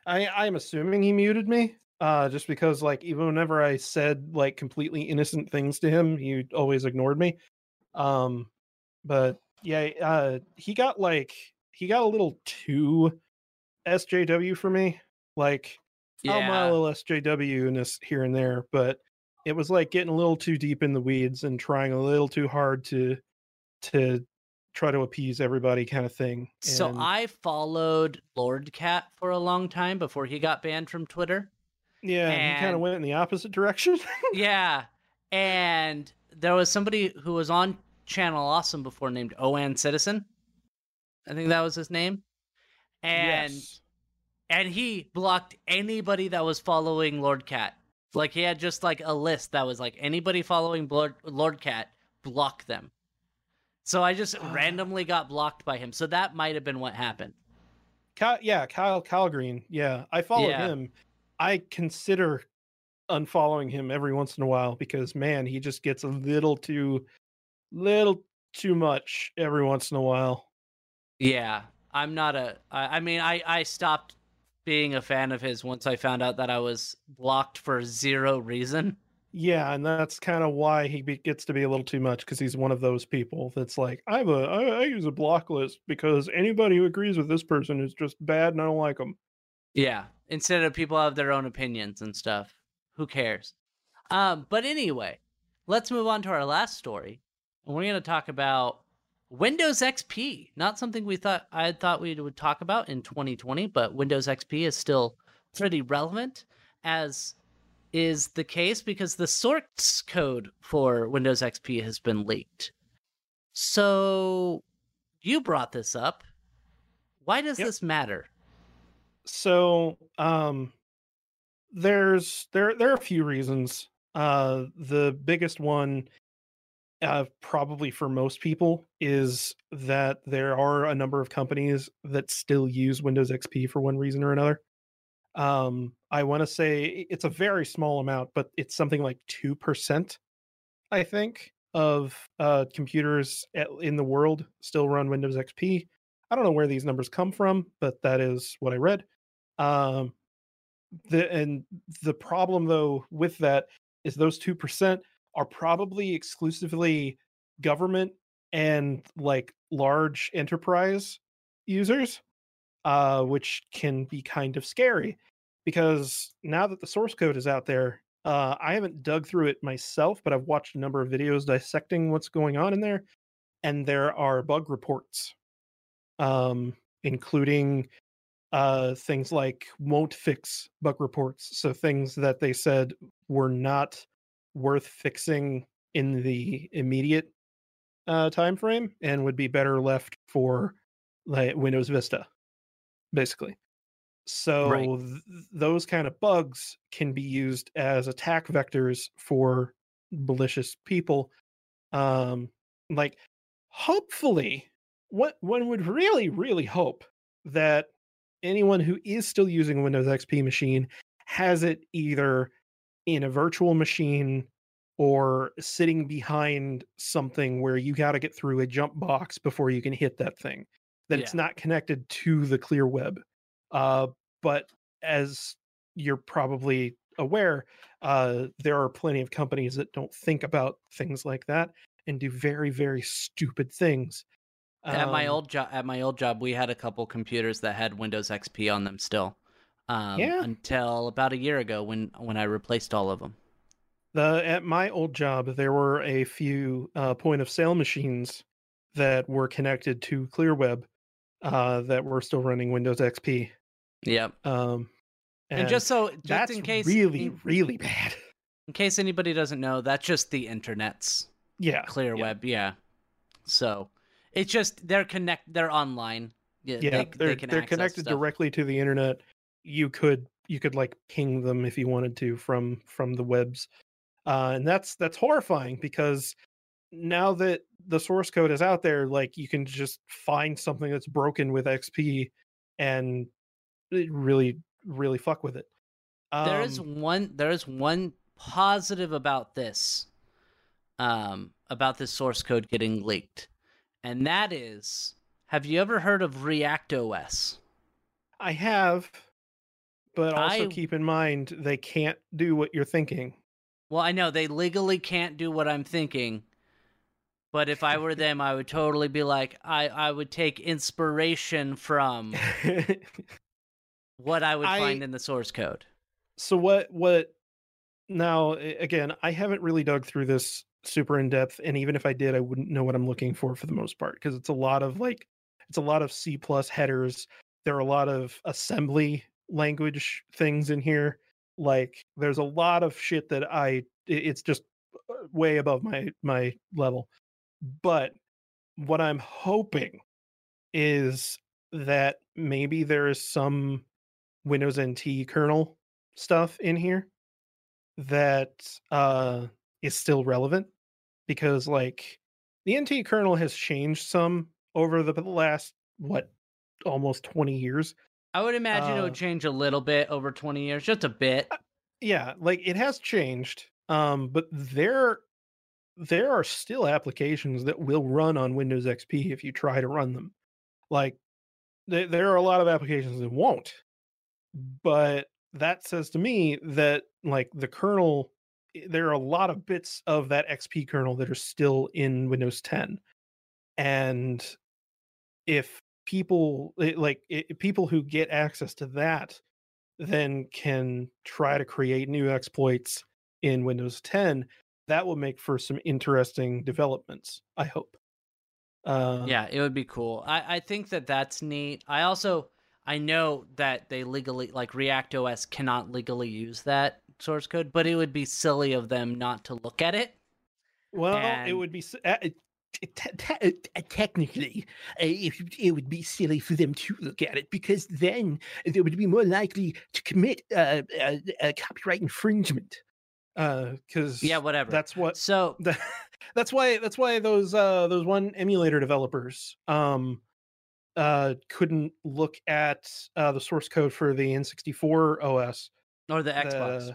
[SPEAKER 3] I I'm assuming he muted me. Uh just because like even whenever I said like completely innocent things to him, he always ignored me. Um but yeah, uh he got like he got a little too SJW for me. Like I'll mile a little SJW in this here and there, but it was like getting a little too deep in the weeds and trying a little too hard to to try to appease everybody kind of thing.
[SPEAKER 2] So I followed Lord Cat for a long time before he got banned from Twitter.
[SPEAKER 3] yeah, he kind of went in the opposite direction.
[SPEAKER 2] yeah, and there was somebody who was on Channel Awesome before named Oan Citizen. I think that was his name. And
[SPEAKER 3] Yes.
[SPEAKER 2] And he blocked anybody that was following Lord Cat. Like he had just like a list that was like anybody following Lord Lord Cat, block them. So I just ah. randomly got blocked by him. So that might have been what happened.
[SPEAKER 3] Kyle, yeah, Kyle Kyle Green. Yeah, I follow
[SPEAKER 2] Yeah.
[SPEAKER 3] him. I consider unfollowing him every once in a while because man, he just gets a little too little too much every once in a while.
[SPEAKER 2] Yeah, I'm not a. I, I mean, I I stopped being a fan of his once I found out that I was blocked for zero reason.
[SPEAKER 3] Yeah, and that's kind of why he be, gets to be a little too much because he's one of those people that's like, I have a I, I use a block list because anybody who agrees with this person is just bad and I don't like them.
[SPEAKER 2] Yeah, instead of people have their own opinions and stuff. Who cares? Um, but anyway, let's move on to our last story, and we're going to talk about Windows XP. Not something we thought I thought we would talk about in 2020, but Windows XP is still pretty relevant, as is the case because the source code for Windows XP has been leaked. So you brought this up. Why does
[SPEAKER 3] Yep.
[SPEAKER 2] this matter?
[SPEAKER 3] so um there's there there are a few reasons uh the biggest one uh probably for most people is that there are a number of companies that still use windows xp for one reason or another. Um i want to say it's a very small amount but it's something like 2% i think of uh computers at, in the world still run windows xp i don't know where these numbers come from but that is what i read. Um, the and the problem though with that is those two percent are probably exclusively government and like large enterprise users. uh, which can be kind of scary because now that the source code is out there, uh, I haven't dug through it myself, but I've watched a number of videos dissecting what's going on in there, and there are bug reports, um, including uh, things like won't fix bug reports. So things that they said were not worth fixing in the immediate uh, time frame and would be better left for like Windows Vista, basically. So
[SPEAKER 2] Right.
[SPEAKER 3] th- those kind of bugs can be used as attack vectors for malicious people. Um, like hopefully, what one would really, really hope that anyone who is still using a Windows XP machine has it either in a virtual machine or sitting behind something where you got to get through a jump box before you can hit that thing that it's not connected to the clear web uh, but as you're probably aware uh, there are plenty of companies that don't think about things like that and do very very stupid things
[SPEAKER 2] at my
[SPEAKER 3] Um,
[SPEAKER 2] old job, at my old job, we had a couple computers that had Windows XP on them still. Um,
[SPEAKER 3] Yeah.
[SPEAKER 2] Until about a year ago, when when I replaced all of them.
[SPEAKER 3] The at my old job, there were a few uh, point of sale machines that were connected to ClearWeb uh, that were still running Windows XP.
[SPEAKER 2] Yep.
[SPEAKER 3] Um,
[SPEAKER 2] And, just so, just
[SPEAKER 3] that's
[SPEAKER 2] in case,
[SPEAKER 3] really really bad.
[SPEAKER 2] in case anybody doesn't know, that's just the internet's
[SPEAKER 3] Yeah,
[SPEAKER 2] clear
[SPEAKER 3] yeah.
[SPEAKER 2] web. Yeah. So it's just they're connect. They're online. Yeah.
[SPEAKER 3] Yeah,
[SPEAKER 2] they,
[SPEAKER 3] they, are
[SPEAKER 2] they can
[SPEAKER 3] they're connected
[SPEAKER 2] stuff.
[SPEAKER 3] directly to the internet. You could you could like ping them if you wanted to from from the webs, uh, and that's that's horrifying because now that the source code is out there, like you can just find something that's broken with XP and really really fuck with it.
[SPEAKER 2] there is
[SPEAKER 3] Um,
[SPEAKER 2] one there is one positive about this um about this source code getting leaked and that is have you ever heard of react os
[SPEAKER 3] I have, but also
[SPEAKER 2] I-
[SPEAKER 3] keep in mind they can't do what you're thinking.
[SPEAKER 2] well i know they legally can't do what i'm thinking but if i were them i would totally be like i i would take inspiration from what i would
[SPEAKER 3] I-
[SPEAKER 2] find in the source code
[SPEAKER 3] so what what now again i haven't really dug through this super in depth and even if i did i wouldn't know what i'm looking for for the most part because it's a lot of like it's a lot of c plus headers there are a lot of assembly language things in here like there's a lot of shit that i it's just uh, way above my my level but what i'm hoping is that maybe there is some windows nt kernel stuff in here that uh is still relevant because like the NT kernel has changed some over the last what almost 20 years.
[SPEAKER 2] I would imagine it
[SPEAKER 3] Uh,
[SPEAKER 2] would change a little bit over 20 years just a bit
[SPEAKER 3] Yeah, like it has changed. Um but there there are still applications that will run on Windows XP if you try to run them. Like there there are a lot of applications that won't. But that says to me that like the kernel there are a lot of bits of that XP kernel that are still in Windows 10. And if people eh, like i- people who get access to that then can try to create new exploits in Windows 10, that will make for some interesting developments, I hope. Uh,
[SPEAKER 2] yeah it would be cool i i think that that's neat i also i know that they legally like react os cannot legally use that source code but it would be silly of them not to look at it
[SPEAKER 3] Well, it would be s- uh, it- it- te- te- uh, technically, uh, if it would be silly for them to look at it because then they would be more likely to commit uh, uh, uh, copyright infringement. Because
[SPEAKER 2] yeah whatever.
[SPEAKER 3] that's what
[SPEAKER 2] so
[SPEAKER 3] That- that's why that's why those uh those one emulator developers um uh couldn't look at uh the source code for the N64 OS
[SPEAKER 2] or the xbox.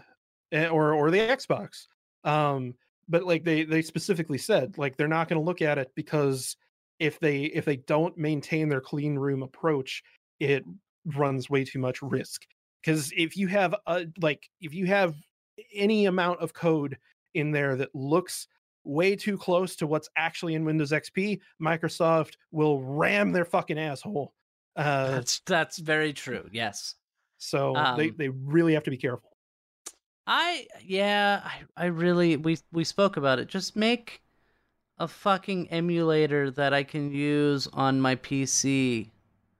[SPEAKER 3] the- eh, or or the Xbox. Um but like they they specifically said like they're not going to look at it because if they if they don't maintain their clean room approach it runs way too much risk because if you have a like if you have any amount of code in there that looks way too close to what's actually in Windows XP, Microsoft will ram their fucking asshole Uh,
[SPEAKER 2] That's that's very true. Yes.
[SPEAKER 3] so they,
[SPEAKER 2] um,
[SPEAKER 3] they really have to be careful.
[SPEAKER 2] I yeah, I I really we we spoke about it. Just make a fucking emulator that I can use on my PC.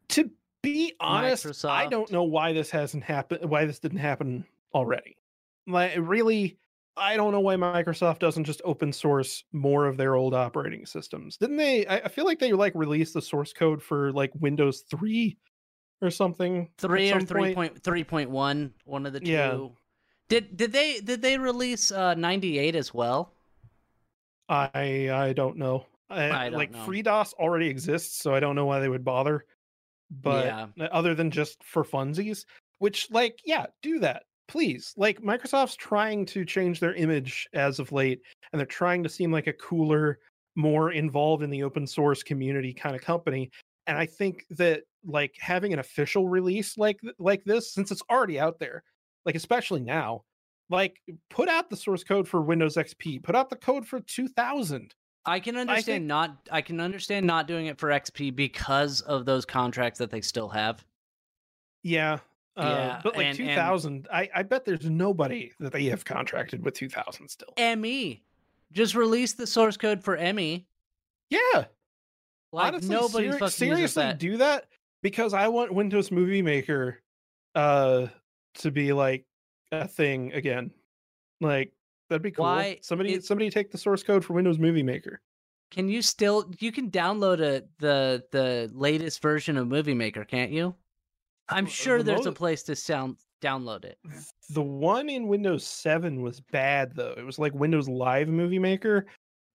[SPEAKER 3] To be honest, I don't know why this hasn't happened. Why this didn't happen already? Like, really, I don't know why Microsoft doesn't just open source more of their old operating systems. Didn't they? I, I feel like they like released the source code for like Windows three or something.
[SPEAKER 2] 3 or
[SPEAKER 3] some
[SPEAKER 2] 3
[SPEAKER 3] point.
[SPEAKER 2] point three point one, one of the two.
[SPEAKER 3] Yeah.
[SPEAKER 2] Did did they did they release uh 98 as well?
[SPEAKER 3] I I don't know. I,
[SPEAKER 2] I don't
[SPEAKER 3] like
[SPEAKER 2] know.
[SPEAKER 3] FreeDOS already exists, so I don't know why they would bother. But
[SPEAKER 2] Yeah.
[SPEAKER 3] uh, other than just for funsies, which like yeah, do that please. Like Microsoft's trying to change their image as of late, and they're trying to seem like a cooler, more involved in the open source community kind of company. And I think that like having an official release like like this, since it's already out there, like especially now, like put out the source code for Windows XP, put out the code for 2000.
[SPEAKER 2] I can understand
[SPEAKER 3] think-
[SPEAKER 2] not I can understand not doing it for XP because of those contracts that they still have.
[SPEAKER 3] Yeah. Uh,
[SPEAKER 2] Yeah,
[SPEAKER 3] but like
[SPEAKER 2] and- and-
[SPEAKER 3] 2000, I, I bet there's nobody that they have contracted with 2000 still.
[SPEAKER 2] ME. Just release the source code for ME.
[SPEAKER 3] Yeah.
[SPEAKER 2] Like
[SPEAKER 3] Honestly,
[SPEAKER 2] nobody uses
[SPEAKER 3] seriously
[SPEAKER 2] that.
[SPEAKER 3] do that because I want Windows Movie Maker uh to be like a thing again. Like that'd be cool.
[SPEAKER 2] Why
[SPEAKER 3] somebody
[SPEAKER 2] it-
[SPEAKER 3] somebody take the source code for Windows Movie Maker.
[SPEAKER 2] Can you still you can download a the the latest version of Movie Maker, can't you? I'm
[SPEAKER 3] Uh,
[SPEAKER 2] sure
[SPEAKER 3] the
[SPEAKER 2] there's a place to sound download it.
[SPEAKER 3] The one in Windows 7 was bad though. It was like Windows Live Movie Maker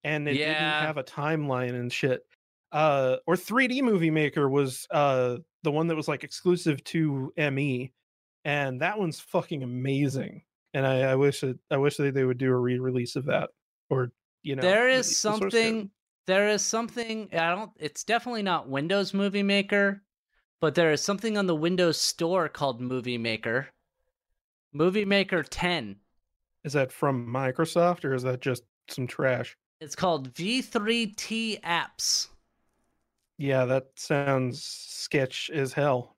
[SPEAKER 3] and it
[SPEAKER 2] Yeah.
[SPEAKER 3] didn't have a timeline and shit. Uh or 3D Movie Maker was uh the one that was like exclusive to ME and that one's fucking amazing. And I, I wish it, I wish that they would do a re-release of that or you know
[SPEAKER 2] there is
[SPEAKER 3] release
[SPEAKER 2] is
[SPEAKER 3] the
[SPEAKER 2] something there is something I don't it's definitely not Windows Movie Maker, but there is something on the Windows Store called Movie Maker. Movie Maker 10.
[SPEAKER 3] Is that from Microsoft or is that just some trash?
[SPEAKER 2] It's called V3T Apps.
[SPEAKER 3] Yeah, that sounds sketch as hell.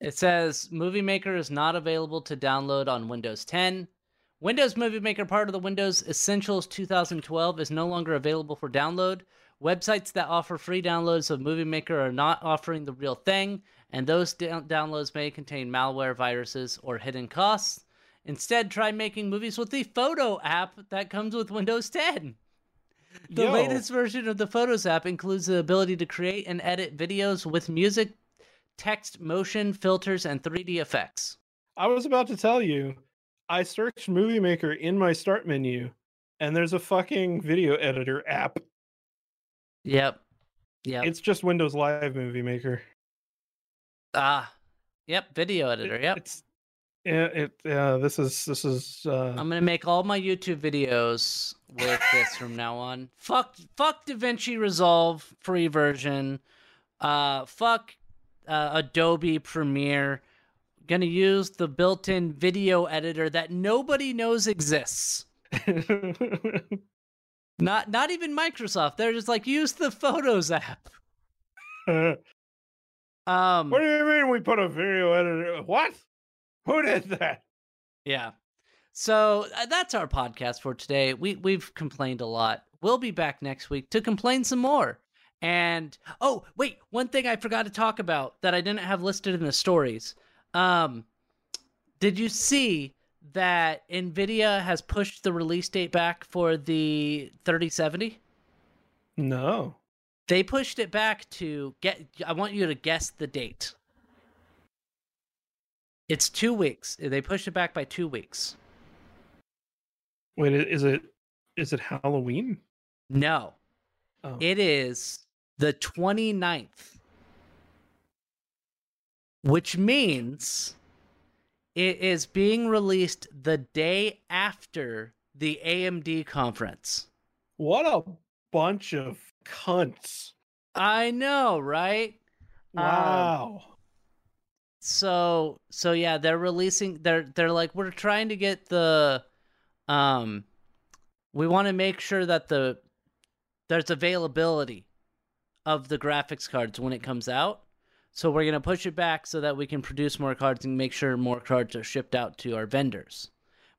[SPEAKER 2] It says Movie Maker is not available to download on Windows 10. Windows Movie Maker, part of the Windows Essentials 2012, is no longer available for download. Websites that offer free downloads of Movie Maker are not offering the real thing, and those down- downloads may contain malware, viruses, or hidden costs. Instead, try making movies with the Photo app that comes with Windows 10. The
[SPEAKER 3] Yo.
[SPEAKER 2] latest version of the Photos app includes the ability to create and edit videos with music, text, motion, filters, and 3D effects.
[SPEAKER 3] I was about to tell you, I searched Movie Maker in my start menu, and there's a fucking video editor app.
[SPEAKER 2] Yep. Yeah.
[SPEAKER 3] It's just Windows Live Movie Maker.
[SPEAKER 2] ah. Yep. Video editor. Yep.
[SPEAKER 3] It's yeah. It uh, this is this is uh,
[SPEAKER 2] I'm gonna make all my YouTube videos with this from now on. Fuck, fuck DaVinci Resolve free version. Uh, fuck uh, Adobe Premiere. Gonna use the built-in video editor that nobody knows exists. Not, not even Microsoft. They're just like use the Photos app.
[SPEAKER 3] what
[SPEAKER 2] Um,
[SPEAKER 3] do you mean we put a video editor? What? Who did that?
[SPEAKER 2] Yeah. So uh, that's our podcast for today. We we've complained a lot. We'll be back next week to complain some more. And oh, wait, one thing I forgot to talk about that I didn't have listed in the stories. Um did you see that Nvidia has pushed the release date back for the 3070?
[SPEAKER 3] No.
[SPEAKER 2] They pushed it back to get I want you to guess the date. It's 2 weeks. They pushed it back by 2 weeks.
[SPEAKER 3] Wait, is it is it Halloween?
[SPEAKER 2] No.
[SPEAKER 3] Oh.
[SPEAKER 2] It is the 29th. Which means it is being released the day after the AMD conference.
[SPEAKER 3] What a bunch of cunts!
[SPEAKER 2] I know, right? Um,
[SPEAKER 3] Wow.
[SPEAKER 2] so so yeah they're releasing they're they're like we're trying to get the um we want to make sure that the there's availability of the graphics cards when it comes out So we're gonna push it back so that we can produce more cards and make sure more cards are shipped out to our vendors.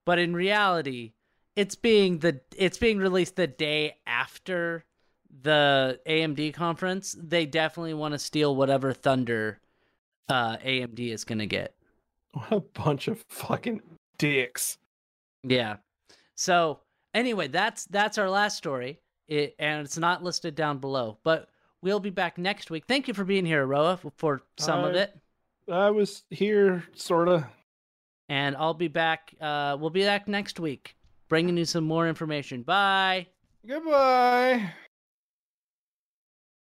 [SPEAKER 2] But in reality, it's being the it's being released the day after the AMD conference. They definitely want to steal whatever thunder uh, AMD is gonna get.
[SPEAKER 3] What a bunch of fucking dicks.
[SPEAKER 2] Yeah. So anyway, that's that's our last story. It, and it's not listed down below, but we'll be back next week. Thank you for being here, Aroah, for some of
[SPEAKER 3] Uh,
[SPEAKER 2] it.
[SPEAKER 3] I was here, sorta.
[SPEAKER 2] And I'll be back. Uh, we'll be back next week, bringing you some more information. Bye.
[SPEAKER 3] Goodbye.